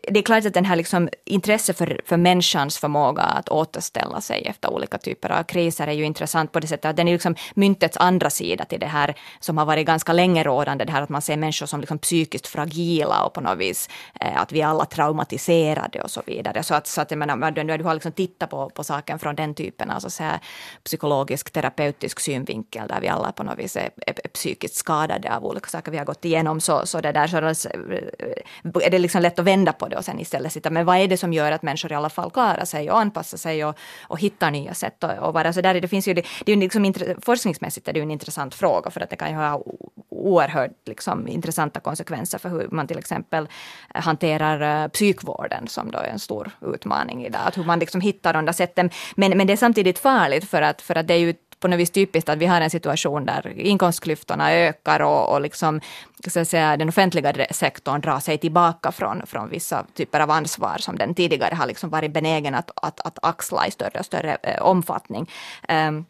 det är klart att den här liksom intresse för, för människans förmåga att återställa sig efter olika typer av kriser är ju intressant på det sättet att den är liksom myntets andra sida till det här som har varit ganska länge rådande, det här att man ser människor som liksom psykiskt fragila och på något vis eh, att vi är alla traumatiserade och så vidare. Så att, så att jag menar, du, du har liksom tittat på, på saken från den typen, alltså så här psykologisk, terapeutisk synvinkel, där vi alla på något vis är, är, är psykiskt skadade av olika saker vi har gått igenom, så, så det där så eh, är det liksom lätt att vända på det och sen istället sitta, men vad är det som gör att människor i alla fall klarar sig och anpassar sig och, och hittar nya sätt och, och vara så där. Det finns ju, det, det är liksom, intre- forskningsmässigt är det ju en intressant fråga, för att det kan ju ha oerhört liksom, intressanta konsekvenser för hur man till exempel Eh, hanterar eh, psykvården, som då är en stor utmaning idag. Att hur man liksom hittar de där sätten. Men, men det är samtidigt farligt, för att, för att det är ju på något vis typiskt att vi har en situation där inkomstklyftorna ökar och, och liksom, så att säga, den offentliga sektorn drar sig tillbaka från, från vissa typer av ansvar som den tidigare har liksom varit benägen att, att, att axla i större och större eh, omfattning. Um,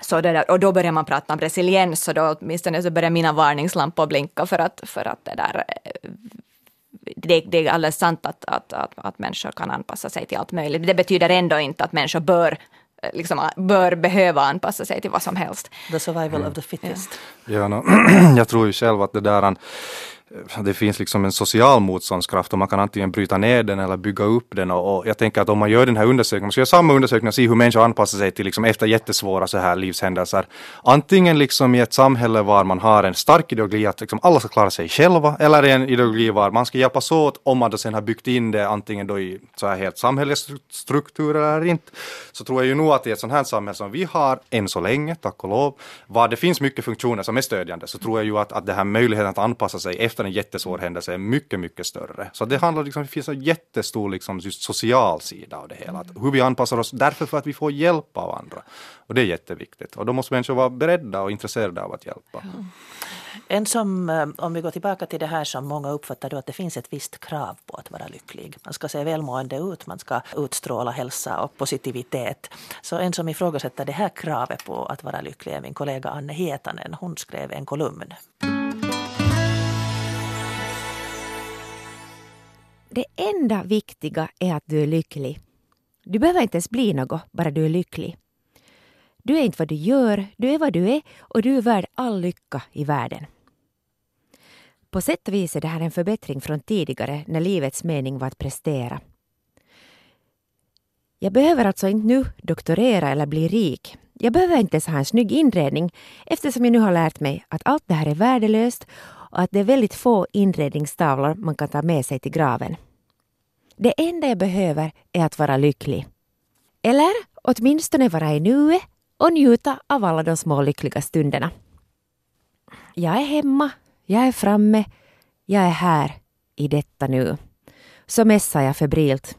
så det där, och då börjar man prata om resiliens och då åtminstone så börjar mina varningslampor blinka för att, för att det där eh, det, det, är alldeles sant att, att, att, att människor kan anpassa sig till allt möjligt. Det betyder ändå inte att människor bör eh, liksom, bör behöva anpassa sig till vad som helst. The survival of the fittest. Ja, ja no, jag tror ju själv att det där Eh, det finns liksom en social motståndskraft och man kan antingen bryta ner den eller bygga upp den. Och, och jag tänker att om man gör den här undersökningen, man ska göra samma undersökning och se hur människor anpassar sig till liksom efter jättesvåra så här livshändelser. Antingen liksom i ett samhälle var man har en stark ideologi att liksom alla ska klara sig själva, eller i en ideologi var man ska hjälpas åt om man då sen har byggt in det antingen då i så här helt samhällsstrukturer eller inte. Så tror jag ju nog att i ett sånt här samhälle som vi har, än så länge, tack och lov, var det finns mycket funktioner som är stödjande, så tror jag ju att, att det här möjligheten att anpassa sig efter en jättesvår händelse är mycket, mycket större. Så det handlar liksom, det finns en jättestor liksom just social sida av det hela. Att hur vi anpassar oss därför för att vi får hjälp av andra. Och det är jätteviktigt. Och då måste människor vara beredda och intresserade av att hjälpa. Mm. En som, eh, om vi går tillbaka till det här som många uppfattar då att det finns ett visst krav på att vara lycklig. Man ska se välmående ut, man ska utstråla hälsa och positivitet. Så en som ifrågasätter det här kravet på att vara lycklig är min kollega Anne Hietanen. Hon skrev en kolumn. Det enda viktiga är att du är lycklig. Du behöver inte ens bli något, bara du är lycklig. Du är inte vad du gör, du är vad du är och du är värd all lycka i världen. På sätt och vis är det här en förbättring från tidigare när livets mening var att prestera. Jag behöver alltså inte nu doktorera eller bli rik. Jag behöver inte ens ha en snygg inredning eftersom jag nu har lärt mig att allt det här är värdelöst och att det är väldigt få inredningstavlor man kan ta med sig till graven. Det enda jag behöver är att vara lycklig. Eller åtminstone vara i nuet och njuta av alla de små lyckliga stunderna. Jag är hemma, jag är framme, jag är här i detta nu. Så mässar jag febrilt.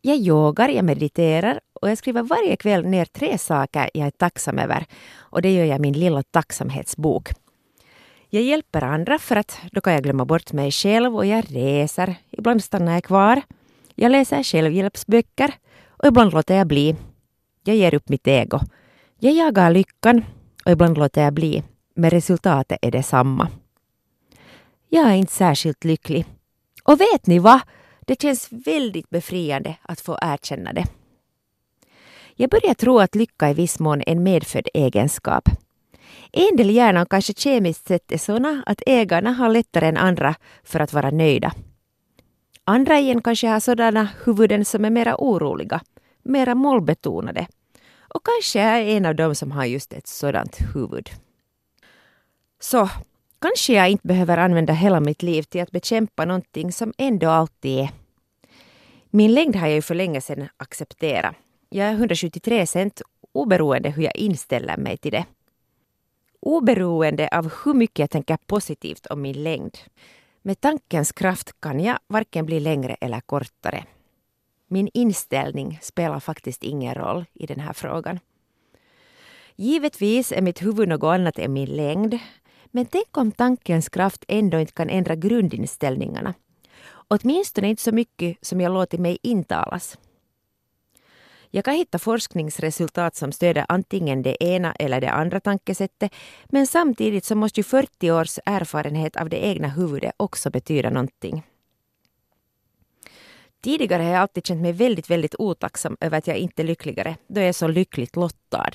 Jag yogar, jag mediterar och jag skriver varje kväll ner tre saker jag är tacksam över. Och det gör jag i min lilla tacksamhetsbok. Jag hjälper andra för att då kan jag glömma bort mig själv och jag reser. Ibland stannar jag kvar. Jag läser självhjälpsböcker och ibland låter jag bli. Jag ger upp mitt ego. Jag jagar lyckan och ibland låter jag bli. Men resultatet är detsamma. Jag är inte särskilt lycklig. Och vet ni vad? Det känns väldigt befriande att få erkänna det. Jag börjar tro att lycka i viss mån är en medfödd egenskap. En del hjärnan kanske kemiskt sett är sådana att ägarna har lättare än andra för att vara nöjda. Andra igen kanske har sådana huvuden som är mera oroliga, mera målbetonade. Och kanske är en av dem som har just ett sådant huvud. Så kanske jag inte behöver använda hela mitt liv till att bekämpa någonting som ändå alltid är. Min längd har jag ju för länge sedan accepterat. Jag är 173 cent oberoende hur jag inställer mig till det oberoende av hur mycket jag tänker positivt om min längd. Med tankens kraft kan jag varken bli längre eller kortare. Min inställning spelar faktiskt ingen roll i den här frågan. Givetvis är mitt huvud något annat än min längd. Men tänk om tankens kraft ändå inte kan ändra grundinställningarna. Åtminstone inte så mycket som jag låtit mig intalas. Jag kan hitta forskningsresultat som stöder antingen det ena eller det andra tankesättet, men samtidigt så måste ju 40 års erfarenhet av det egna huvudet också betyda någonting. Tidigare har jag alltid känt mig väldigt, väldigt otacksam över att jag inte är lyckligare, då jag är så lyckligt lottad.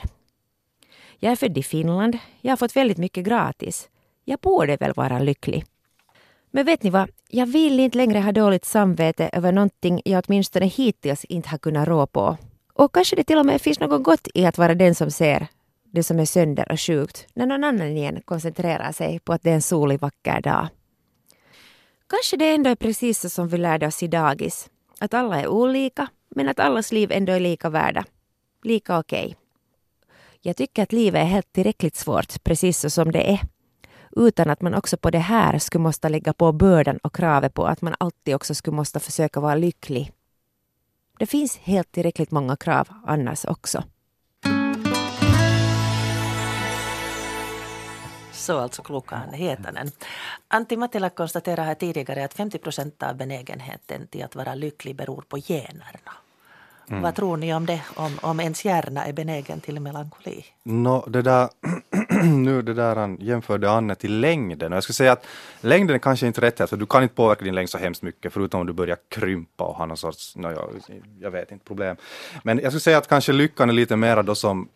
Jag är född i Finland, jag har fått väldigt mycket gratis. Jag borde väl vara lycklig. Men vet ni vad, jag vill inte längre ha dåligt samvete över någonting jag åtminstone hittills inte har kunnat rå på. Och kanske det till och med finns något gott i att vara den som ser det som är sönder och sjukt när någon annan igen koncentrerar sig på att det är en solig vacker dag. Kanske det ändå är precis så som vi lärde oss i dagis. Att alla är olika, men att allas liv ändå är lika värda. Lika okej. Okay. Jag tycker att livet är helt tillräckligt svårt, precis så som det är. Utan att man också på det här skulle måste lägga på bördan och kravet på att man alltid också skulle måste försöka vara lycklig det finns helt tillräckligt många krav annars också. Så alltså Klokheten. Antti Mattila konstaterar här tidigare att 50 procent av benägenheten till att vara lycklig beror på generna. Mm. Vad tror ni om det, om, om ens hjärna är benägen till melankoli? No, det där nu det där han jämförde Anne till längden. Och jag skulle säga att längden är kanske inte rätt här, för du kan inte påverka din längd så hemskt mycket, förutom om du börjar krympa och ha någon sorts, no, jag, jag vet inte, problem. Men jag skulle säga att kanske lyckan är lite mera då som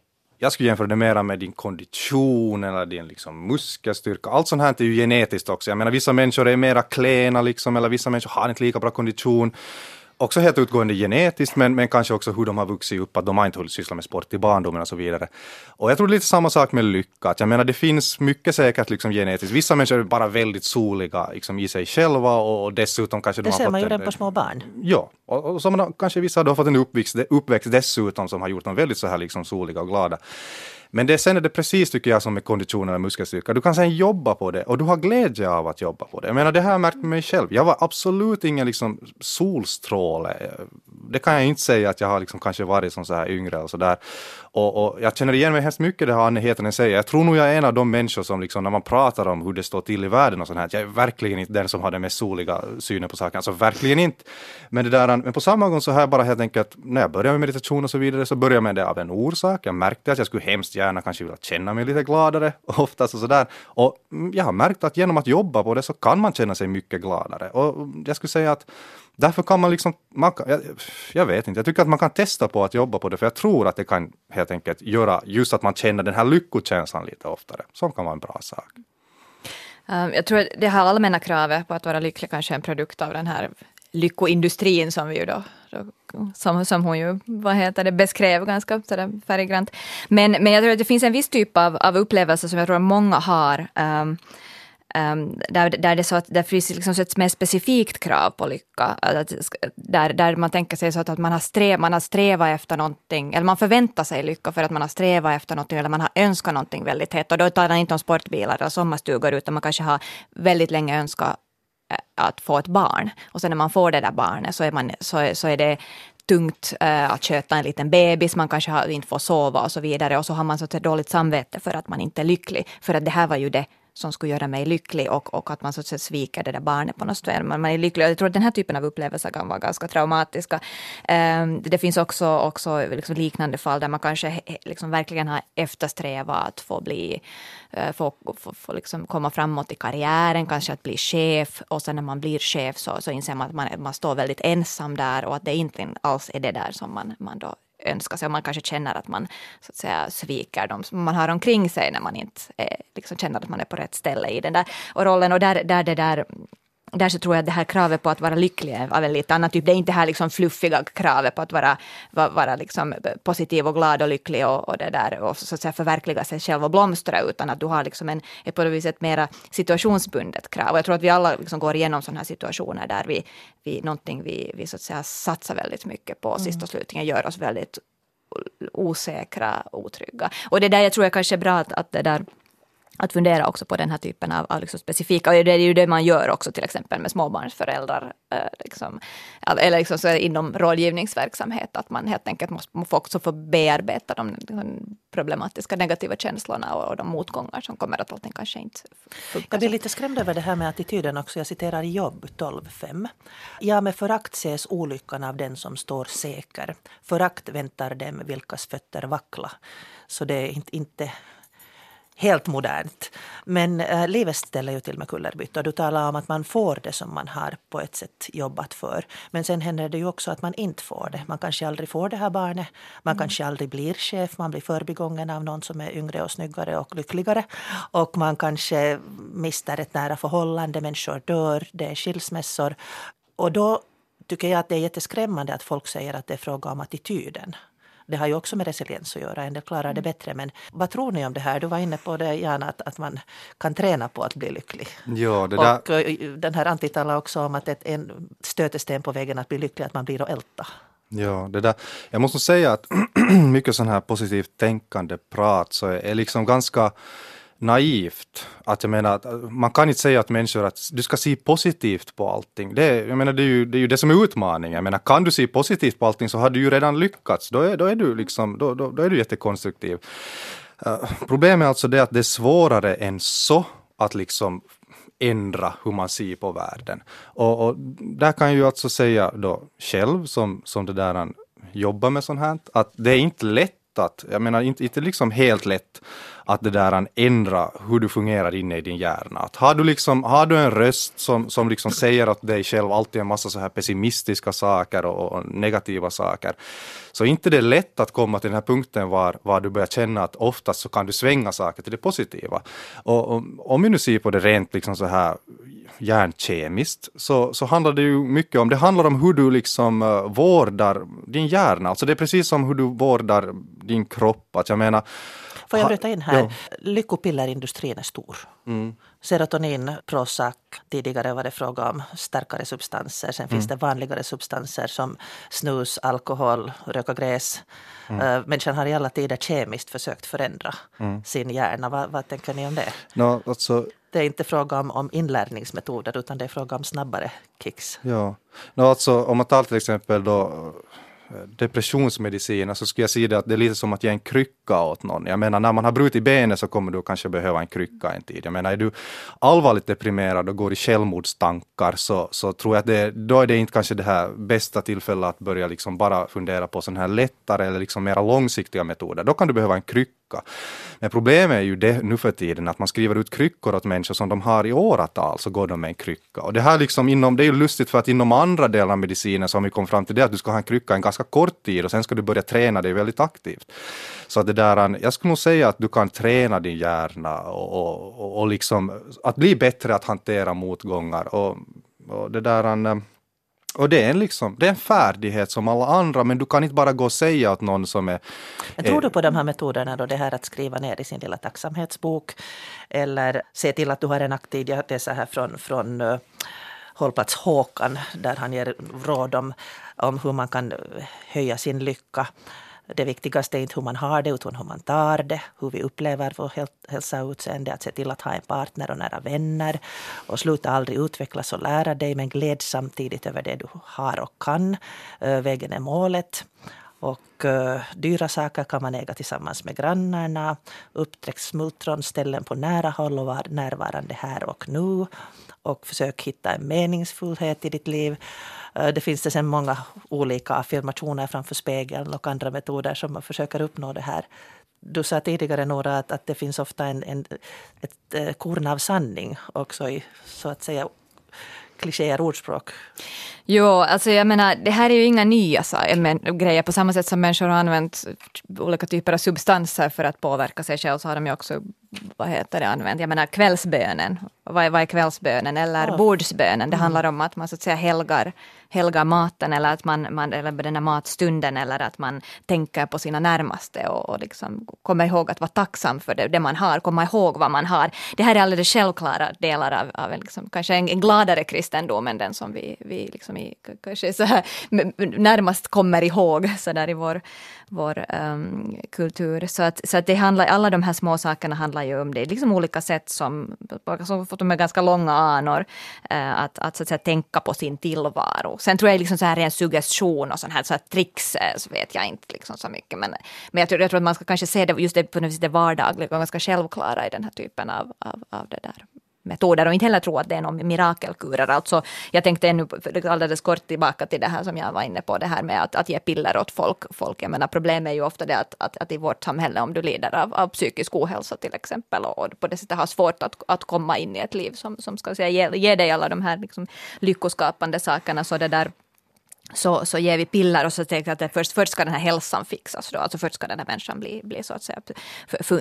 jag skulle jämföra det mera med din kondition eller din liksom muskelstyrka. Allt sånt här är ju genetiskt också. Jag menar vissa människor är mera klena liksom, eller vissa människor har inte lika bra kondition också helt utgående genetiskt, men, men kanske också hur de har vuxit upp, att de har inte hunnit syssla med sport i barndomen och så vidare. Och jag tror det är lite samma sak med lycka, att jag menar det finns mycket säkert liksom genetiskt. Vissa människor är bara väldigt soliga liksom, i sig själva och dessutom kanske det de har fått man ju redan på små barn. Ja, och, och som kanske vissa har fått en uppväxt, uppväxt dessutom som har gjort dem väldigt så här liksom soliga och glada. Men det, sen är det precis, tycker jag, som med kondition eller muskelstyrka. Du kan sen jobba på det och du har glädje av att jobba på det. Jag menar, det har jag märkt med mig själv. Jag var absolut ingen liksom solstråle. Eh, det kan jag inte säga att jag har liksom kanske varit som så här yngre och så där. Och, och, jag känner igen mig hemskt mycket det har Anne Hietanen säger. Jag tror nog jag är en av de människor som liksom, när man pratar om hur det står till i världen och sånt här, jag är verkligen inte den som har den mest soliga synen på saken. Alltså verkligen inte. Men, det där, men på samma gång så har jag bara helt enkelt, när jag började med meditation och så vidare, så började jag med det av en orsak. Jag märkte att jag skulle hemskt gärna kanske vilja känna mig lite gladare, oftast och sådär. Och mm, jag har märkt att genom att jobba på det så kan man känna sig mycket gladare. Och mm, jag skulle säga att Därför kan man liksom, man kan, jag, jag, vet inte, jag tycker att man kan testa på att jobba på det, för jag tror att det kan helt enkelt göra just att man känner den här lyckokänslan lite oftare, som kan vara en bra sak. Ehm, jag tror att det här allmänna kravet på att vara lycklig kanske är en produkt av den här lyckoindustrin som vi ju då, då som, som hon ju vad heter det, beskrev ganska färggrant. Men, men jag tror att det finns en viss typ av, av upplevelse som jag tror att många har. Um, Um, där, där det så att där finns liksom ett mer specifikt krav på lycka. Att, där, där man tänker sig så att, att man, har strä, man har strävat efter någonting, eller man förväntar sig lycka för att man har strävat efter någonting, eller man har önskat någonting väldigt hett. Och då talar jag inte om sportbilar eller sommarstugor, utan man kanske har väldigt länge önskat eh, att få ett barn. Och sen när man får det där barnet så är, man, så är, så är det tungt äh, att sköta en liten bebis, man kanske har, inte får sova och så vidare. Och så har man så ett dåligt samvete för att man inte är lycklig. För att det här var ju det som skulle göra mig lycklig och, och att man så att säga sviker det där barnet på något sätt. Man, man är lycklig. Jag tror att den här typen av upplevelser kan vara ganska traumatiska. Um, det finns också, också liksom liknande fall där man kanske liksom verkligen har eftersträvat att få bli uh, få, få, få liksom komma framåt i karriären, kanske att bli chef och sen när man blir chef så, så inser man att man, man står väldigt ensam där och att det inte alls är det där som man, man då önska sig. Och man kanske känner att man så att säga sviker dem. Som man har omkring sig när man inte är, liksom känner att man är på rätt ställe i den där och rollen. Och där, där det där där så tror jag att det här kravet på att vara lycklig är av en lite annan typ. Det är inte det här liksom fluffiga kravet på att vara, vara, liksom positiv och glad och lycklig och, och det där och så att säga förverkliga sig själv och blomstra utan att du har liksom en, ett på något sätt mera situationsbundet krav. Och jag tror att vi alla liksom går igenom sådana här situationer där vi, vi någonting vi, vi så att säga satsar väldigt mycket på mm. sist och slutligen gör oss väldigt osäkra, otrygga. Och det där jag tror jag kanske är bra att, att det där att fundera också på den här typen av, av liksom specifika, och det är ju det man gör också till exempel med småbarnsföräldrar, eh, liksom, eller liksom så inom rådgivningsverksamhet, att man helt enkelt måste få också få bearbeta de, de problematiska negativa känslorna och, och, de motgångar som kommer att allting kanske inte funkar. Jag blir lite skrämd över det här med attityden också. Jag citerar jobb 12.5. Ja, med förakt ses olyckan av den som står säker. Förakt väntar dem vilkas fötter vackla. Så det är inte, inte helt modernt. Men äh, livet ställer ju till med kullerbyttor. Du talar om att man får det som man har på ett sätt jobbat för. Men sen händer det ju också att man inte får det. Man kanske aldrig får det här barnet. Man mm. kanske aldrig blir chef. Man blir förbigången av någon som är yngre och snyggare och lyckligare. Och man kanske mister ett nära förhållande. Människor dör. Det är skilsmässor. Och då tycker jag att det är jätteskrämmande att folk säger att det är fråga om attityden. Det har ju också med resiliens att göra. En del klarar det mm. bättre. Men vad tror ni om det här? Du var inne på det, Jan, att, att man kan träna på att bli lycklig. Ja, det där... Och eh, den här Antti talar också om att ett, en stötesten på vägen att bli lycklig, att man blir att älta. Ja, det där. Jag måste säga att mycket sån här positivt tänkande prat så är liksom ganska naivt. Att jag menar, äh, man kan inte säga att människor att du ska se positivt på allting. Det, jag menar, det, är ju, det är ju det som är utmaningen. Jag menar, kan du se positivt på allting så har du ju redan lyckats. Då är, då är du liksom, då, då, då är du jättekonstruktiv. Uh, problemet är alltså det att det är svårare än så att liksom ändra hur man ser på världen. Och, och där kan jag ju alltså säga då själv som, som det där han jobbar med sånt här, att det är inte lätt att, jag menar inte, inte liksom helt lätt att det där ändra hur du fungerar inne i din hjärna. Att har, du liksom, har du en röst som, som liksom säger åt dig själv alltid en massa så här pessimistiska saker och, och negativa saker, så inte det är lätt att komma till den här punkten var, var du börjar känna att oftast så kan du svänga saker till det positiva. Och, och om vi nu ser på det rent liksom så här hjärnkemiskt så, så handlar det ju mycket om, det handlar om hur du liksom uh, vårdar din hjärna. Alltså det är precis som hur du vårdar din kropp. Att jag menar, Får jag bryta in här? Ja. Lyckopillerindustrin är stor. Mm. Serotonin, Prozac, tidigare var det fråga om starkare substanser. Sen mm. finns det vanligare substanser som snus, alkohol, röka gräs. Mm. Uh, människan har i alla tider kemiskt försökt förändra mm. sin hjärna. Vad, vad tänker ni om det? No, alltså, det är inte fråga om, om inlärningsmetoder utan det är fråga om snabbare kicks. Ja, no, alltså, om man tar till exempel då depressionsmediciner så alltså skulle jag säga det att det är lite som att ge en krycka åt någon. Jag menar när man har brutit benet så kommer du kanske behöva en krycka en tid. Jag menar är du allvarligt deprimerad och går i självmordstankar så, så tror jag att det, då är det inte kanske det här bästa tillfället att börja liksom bara fundera på sådana här lättare eller liksom mera långsiktiga metoder. Då kan du behöva en krycka krycka. Men problemet är ju det nu för tiden att man skriver ut kryckor åt människor som de har i åratal, så går de med en krycka. Och det här liksom inom, det är ju lustigt för att inom andra delar av medicinen så har vi kommit fram till det att du ska ha en krycka en ganska kort tid och sen ska du börja träna dig väldigt aktivt. Så det där, jag skulle nog säga att du kan träna din hjärna och, och, och liksom att bli bättre att hantera motgångar. Och, och det där, eh, och det är, en liksom, det är en färdighet som alla andra, men du kan inte bara gå och säga åt någon som är... Men tror du på de här metoderna då, det här att skriva ner i sin lilla tacksamhetsbok eller se till att du har en aktiv, jag läser här från, från uh, Hållplats Håkan, där han ger råd om, om hur man kan höja sin lycka. Det viktigaste är inte hur man har det, utan hur man tar det, hur vi upplever vår hälsa och utseende, att se till att ha en partner och nära vänner och sluta aldrig utvecklas och lära dig, men gläd samtidigt över det du har och kan. Eh, vägen är målet. Och uh, dyra saker kan man äga tillsammans med grannarna. Upptäck smultronställen på nära håll och var närvarande här och nu. Och försök hitta en meningsfullhet i ditt liv. Eh, det finns det sen många olika affirmationer framför spegeln och andra metoder som man försöker uppnå det här. Du sa tidigare Nora att, att det finns ofta en, en ett, ett korn av sanning också i så att säga klichéer, ordspråk. Jo, alltså jag menar, det här är ju inga nya grejer. På samma sätt som människor har använt olika typer av substanser för att påverka sig själva så har de ju också vad heter det, använt. Jag menar kvällsbönen. Vad är, vad är kvällsbönen? Eller ja. bordsbönen. Det mm. handlar om att man så att säga helgar, helgar maten eller att man, man eller den här matstunden eller att man tänker på sina närmaste och, och liksom kommer ihåg att vara tacksam för det, det man har, komma ihåg vad man har. Det här är alldeles självklara delar av, av liksom, kanske en, en gladare kristendom än den som vi, vi liksom i, kanske så här, närmast kommer ihåg så där i vår, vår um, kultur. Så att, så att det handlar, alla de här små sakerna handlar ju om det, liksom olika sätt som, som de är ganska långa anor, eh, att, att, så att säga, tänka på sin tillvaro. Sen tror jag liksom så här en suggestion och sån här, så här tricks eh, så vet jag inte liksom så mycket. Men, men jag, tror, jag tror att man ska kanske se det just det, på det vardagliga och ganska självklara i den här typen av, av, av det där metoder och inte heller tro att det är någon mirakelkurer. Alltså, jag tänkte ännu alldeles kort tillbaka till det här som jag var inne på, det här med att, att ge piller åt folk. folk. Jag menar, problemet är ju ofta det att, att, att i vårt samhälle, om du lider av, av psykisk ohälsa till exempel och, och på det sättet har svårt att, att komma in i ett liv som, som ska säga, ge, ge dig alla de här liksom, lyckoskapande sakerna, så det där så, så ger vi piller och så tänker jag att först, först ska den här hälsan fixas. Då. Alltså först ska den här människan bli, bli så att säga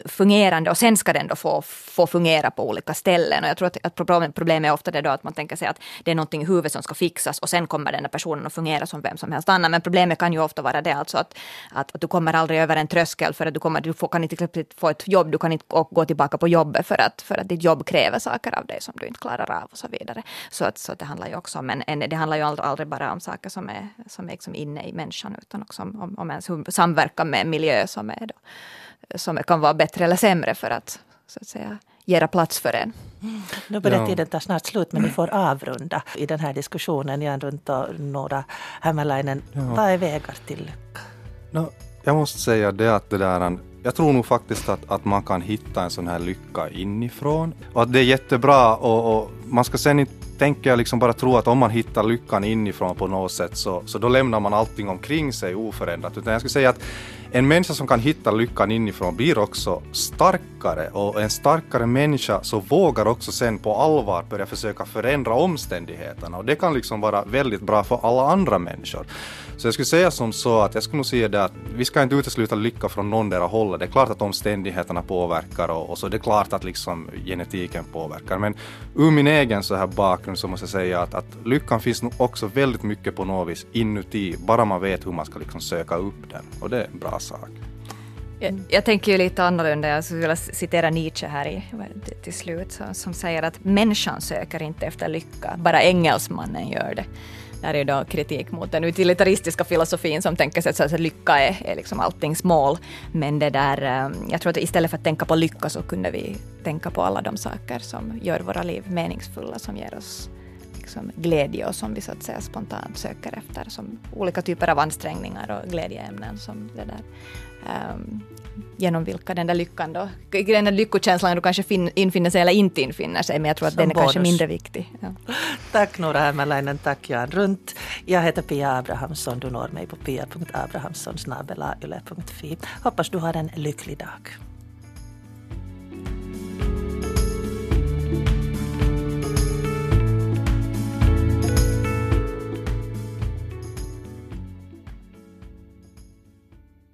fungerande och sen ska den då få, få fungera på olika ställen. Och jag tror att, att problemet är ofta det då att man tänker sig att det är någonting i huvudet som ska fixas och sen kommer den här personen att fungera som vem som helst annan. Men problemet kan ju ofta vara det alltså att, att, att du kommer aldrig över en tröskel för att du, kommer, du får, kan inte få ett jobb, du kan inte gå tillbaka på jobbet för att, för att ditt jobb kräver saker av dig som du inte klarar av och så vidare. Så, att, så att det handlar ju också om en, en, det handlar ju aldrig bara om saker som är som är liksom inne i människan utan också om, om ens samverkan med en miljö som, är då, som kan vara bättre eller sämre för att, så att säga, göra plats för en. Nu börjar ja. tiden ta snart slut men ni får avrunda i den här diskussionen. Jan Runt och Nora Hämäläinen. Ja. Vad är vägar till lycka? No, jag måste säga det att det där jag tror nog faktiskt att, att man kan hitta en sån här lycka inifrån. Och att det är jättebra och, och man ska sen inte tänker jag liksom bara tro att om man hittar lyckan inifrån på något sätt så, så då lämnar man allting omkring sig oförändrat. Utan jag skulle säga att en människa som kan hitta lyckan inifrån blir också starkare och en starkare människa så vågar också sen på allvar börja försöka förändra omständigheterna och det kan liksom vara väldigt bra för alla andra människor. Så jag skulle säga som så att jag skulle nog säga det att vi ska inte utesluta lycka från någondera hållet. Det är klart att omständigheterna påverkar och, och så det är klart att liksom genetiken påverkar. Men ur min egen så här bakgrund så måste jag säga att, att lyckan finns nog också väldigt mycket på något vis inuti, bara man vet hur man ska liksom söka upp den. Och det är en bra sak. Jag, jag, tänker ju lite annorlunda. Jag skulle vilja citera Nietzsche här i, till slut, som säger att människan söker inte efter lycka, bara engelsmannen gör det. Där är då kritik mot den utilitaristiska filosofin som tänker sig att lycka är, är liksom alltings mål. Men det där, eh, jag tror att istället för att tänka på lycka så kunde vi tänka på alla de saker som gör våra liv meningsfulla, som ger oss liksom glädje och som vi så att säga spontant söker efter. Som olika typer av ansträngningar och glädjeämnen som det där. Um, genom vilka den där lyckan då, den där lyckokänslan då kanske fin, infinner sig eller inte infinner sig, men jag tror att Som den är bonus. kanske mindre viktig. Ja. Tack Nora Hämäläinen, tack Jan Runt. Jag heter Pia Abrahamsson, du når mig på pia.abrahamsson.yle.fi. Hoppas du har en lycklig dag.